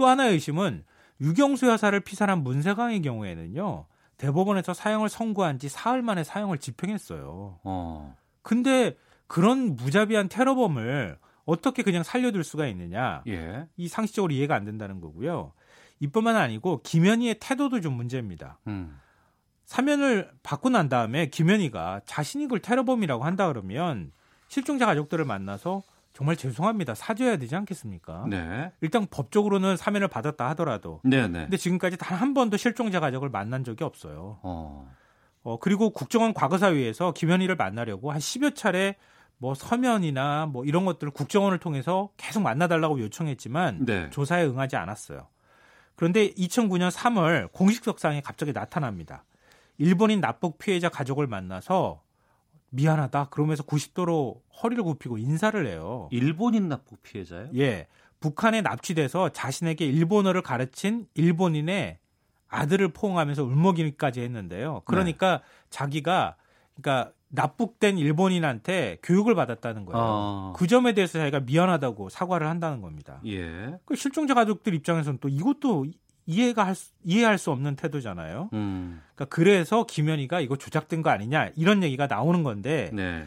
Speaker 10: 또 하나의 의심은 유경수 여사를 피살한 문세광의 경우에는요. 대법원에서 사형을 선고한 지 사흘 만에 사형을 집행했어요.
Speaker 1: 어.
Speaker 10: 근데 그런 무자비한 테러범을 어떻게 그냥 살려둘 수가 있느냐.
Speaker 1: 예.
Speaker 10: 이 상식적으로 이해가 안 된다는 거고요. 이뿐만 아니고 김현희의 태도도 좀 문제입니다.
Speaker 1: 음.
Speaker 10: 사면을 받고 난 다음에 김현희가 자신이 그걸 테러범이라고 한다 그러면 실종자 가족들을 만나서 정말 죄송합니다. 사죄해야 되지 않겠습니까?
Speaker 1: 네.
Speaker 10: 일단 법적으로는 사면을 받았다 하더라도.
Speaker 1: 네, 네.
Speaker 10: 근데 지금까지 단 한 번도 실종자 가족을 만난 적이 없어요.
Speaker 1: 어.
Speaker 10: 어, 그리고 국정원 과거사위에서 김현희를 만나려고 한 10여 차례 뭐 서면이나 뭐 이런 것들을 국정원을 통해서 계속 만나달라고 요청했지만
Speaker 1: 네.
Speaker 10: 조사에 응하지 않았어요. 그런데 2009년 3월 공식석상에 갑자기 나타납니다. 일본인 납북 피해자 가족을 만나서 미안하다 그러면서 90도로 허리를 굽히고 인사를 해요.
Speaker 1: 일본인 납북 피해자요?
Speaker 10: 예. 북한에 납치돼서 자신에게 일본어를 가르친 일본인의 아들을 포옹하면서 울먹이기까지 했는데요. 그러니까 자기가 그러니까 납북된 일본인한테 교육을 받았다는 거예요.
Speaker 1: 어.
Speaker 10: 그 점에 대해서 자기가 미안하다고 사과를 한다는 겁니다.
Speaker 1: 예.
Speaker 10: 그 실종자 가족들 입장에서는 또 이것도 이해가 할 수, 이해할 수 없는 태도잖아요.
Speaker 1: 음.
Speaker 10: 그러니까 그래서 김현희가 이거 조작된 거 아니냐 이런 얘기가 나오는 건데
Speaker 1: 네.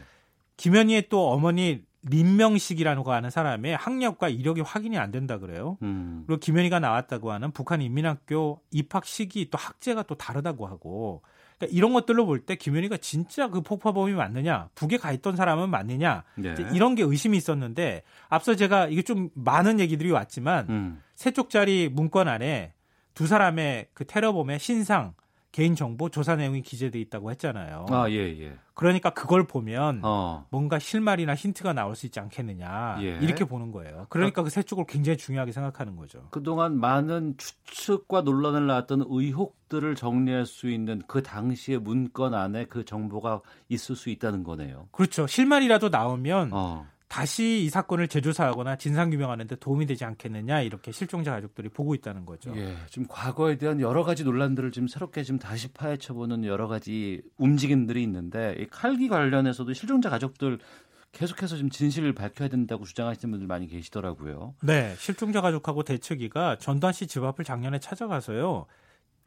Speaker 10: 김현희의 또 어머니 린명식이라고 하는 사람의 학력과 이력이 확인이 안 된다 그래요.
Speaker 1: 음.
Speaker 10: 그리고 김현희가 나왔다고 하는 북한 인민학교 입학 시기 또 학제가 또 다르다고 하고 그러니까 이런 것들로 볼 때 김현희가 진짜 그 폭파범이 맞느냐 북에 가 있던 사람은 맞느냐
Speaker 1: 네.
Speaker 10: 이런 게 의심이 있었는데 앞서 제가 이게 좀 많은 얘기들이 왔지만
Speaker 1: 음.
Speaker 10: 세 쪽짜리 문건 안에 두 사람의 그 테러범의 신상 개인 정보 조사 내용이 기재돼 있다고 했잖아요.
Speaker 1: 아, 예, 예.
Speaker 10: 그러니까 그걸 보면
Speaker 1: 어.
Speaker 10: 뭔가 실말이나 힌트가 나올 수 있지 않겠느냐
Speaker 1: 예.
Speaker 10: 이렇게 보는 거예요. 그러니까 그 세 쪽을 굉장히 중요하게 생각하는 거죠.
Speaker 1: 그동안 많은 추측과 논란을 낳았던 의혹들을 정리할 수 있는 그 당시의 문건 안에 그 정보가 있을 수 있다는 거네요.
Speaker 10: 그렇죠. 실말이라도 나오면
Speaker 1: 어.
Speaker 10: 다시 이 사건을 재조사하거나 진상 규명하는 데 도움이 되지 않겠느냐 이렇게 실종자 가족들이 보고 있다는 거죠.
Speaker 1: 예, 지금 과거에 대한 여러 가지 논란들을 지금 새롭게 지금 다시 파헤쳐보는 여러 가지 움직임들이 있는데 이 칼기 관련해서도 실종자 가족들 계속해서 지금 진실을 밝혀야 된다고 주장하시는 분들 많이 계시더라고요.
Speaker 10: 네, 실종자 가족하고 대책위가 전두환 씨 집 앞을 작년에 찾아가서요.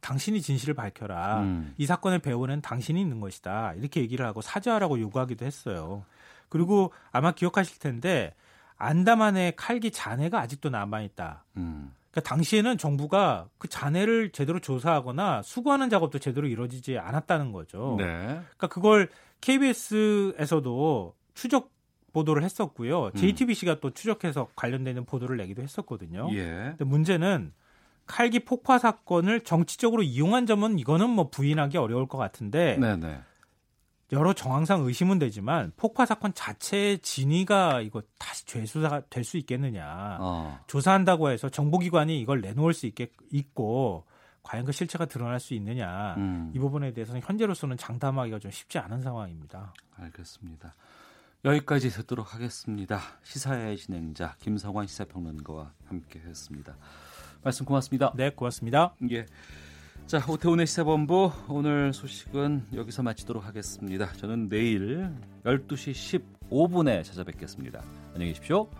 Speaker 10: 당신이 진실을 밝혀라.
Speaker 1: 음.
Speaker 10: 이 사건의 배후는 당신이 있는 것이다. 이렇게 얘기를 하고 사죄하라고 요구하기도 했어요. 그리고 아마 기억하실 텐데 안다만의 칼기 잔해가 아직도 남아 있다.
Speaker 1: 음.
Speaker 10: 그러니까 당시에는 정부가 그 잔해를 제대로 조사하거나 수거하는 작업도 제대로 이루어지지 않았다는 거죠.
Speaker 1: 네.
Speaker 10: 그러니까 그걸 KBS에서도 추적 보도를 했었고요. JTBC가 또 추적해서 관련되는 보도를 내기도 했었거든요.
Speaker 1: 예.
Speaker 10: 근데 문제는 칼기 폭파 사건을 정치적으로 이용한 점은 이거는 뭐 부인하기 어려울 것 같은데
Speaker 1: 네네.
Speaker 10: 여러 정황상 의심은 되지만 폭파 사건 자체의 진위가 이거 다시 죄수사가 될 수 있겠느냐.
Speaker 1: 어.
Speaker 10: 조사한다고 해서 정보기관이 이걸 내놓을 수 있게 있고 과연 그 실체가 드러날 수 있느냐.
Speaker 1: 음.
Speaker 10: 이 부분에 대해서는 현재로서는 장담하기가 좀 쉽지 않은 상황입니다.
Speaker 1: 알겠습니다. 여기까지 듣도록 하겠습니다. 시사의 진행자 김성환 시사평론가와 함께했습니다. 말씀 고맙습니다.
Speaker 10: 네, 고맙습니다.
Speaker 1: 예. 자, 오태훈의 시사본부 오늘 소식은 여기서 마치도록 하겠습니다. 저는 내일 12시 15분에 찾아뵙겠습니다. 안녕히 계십시오.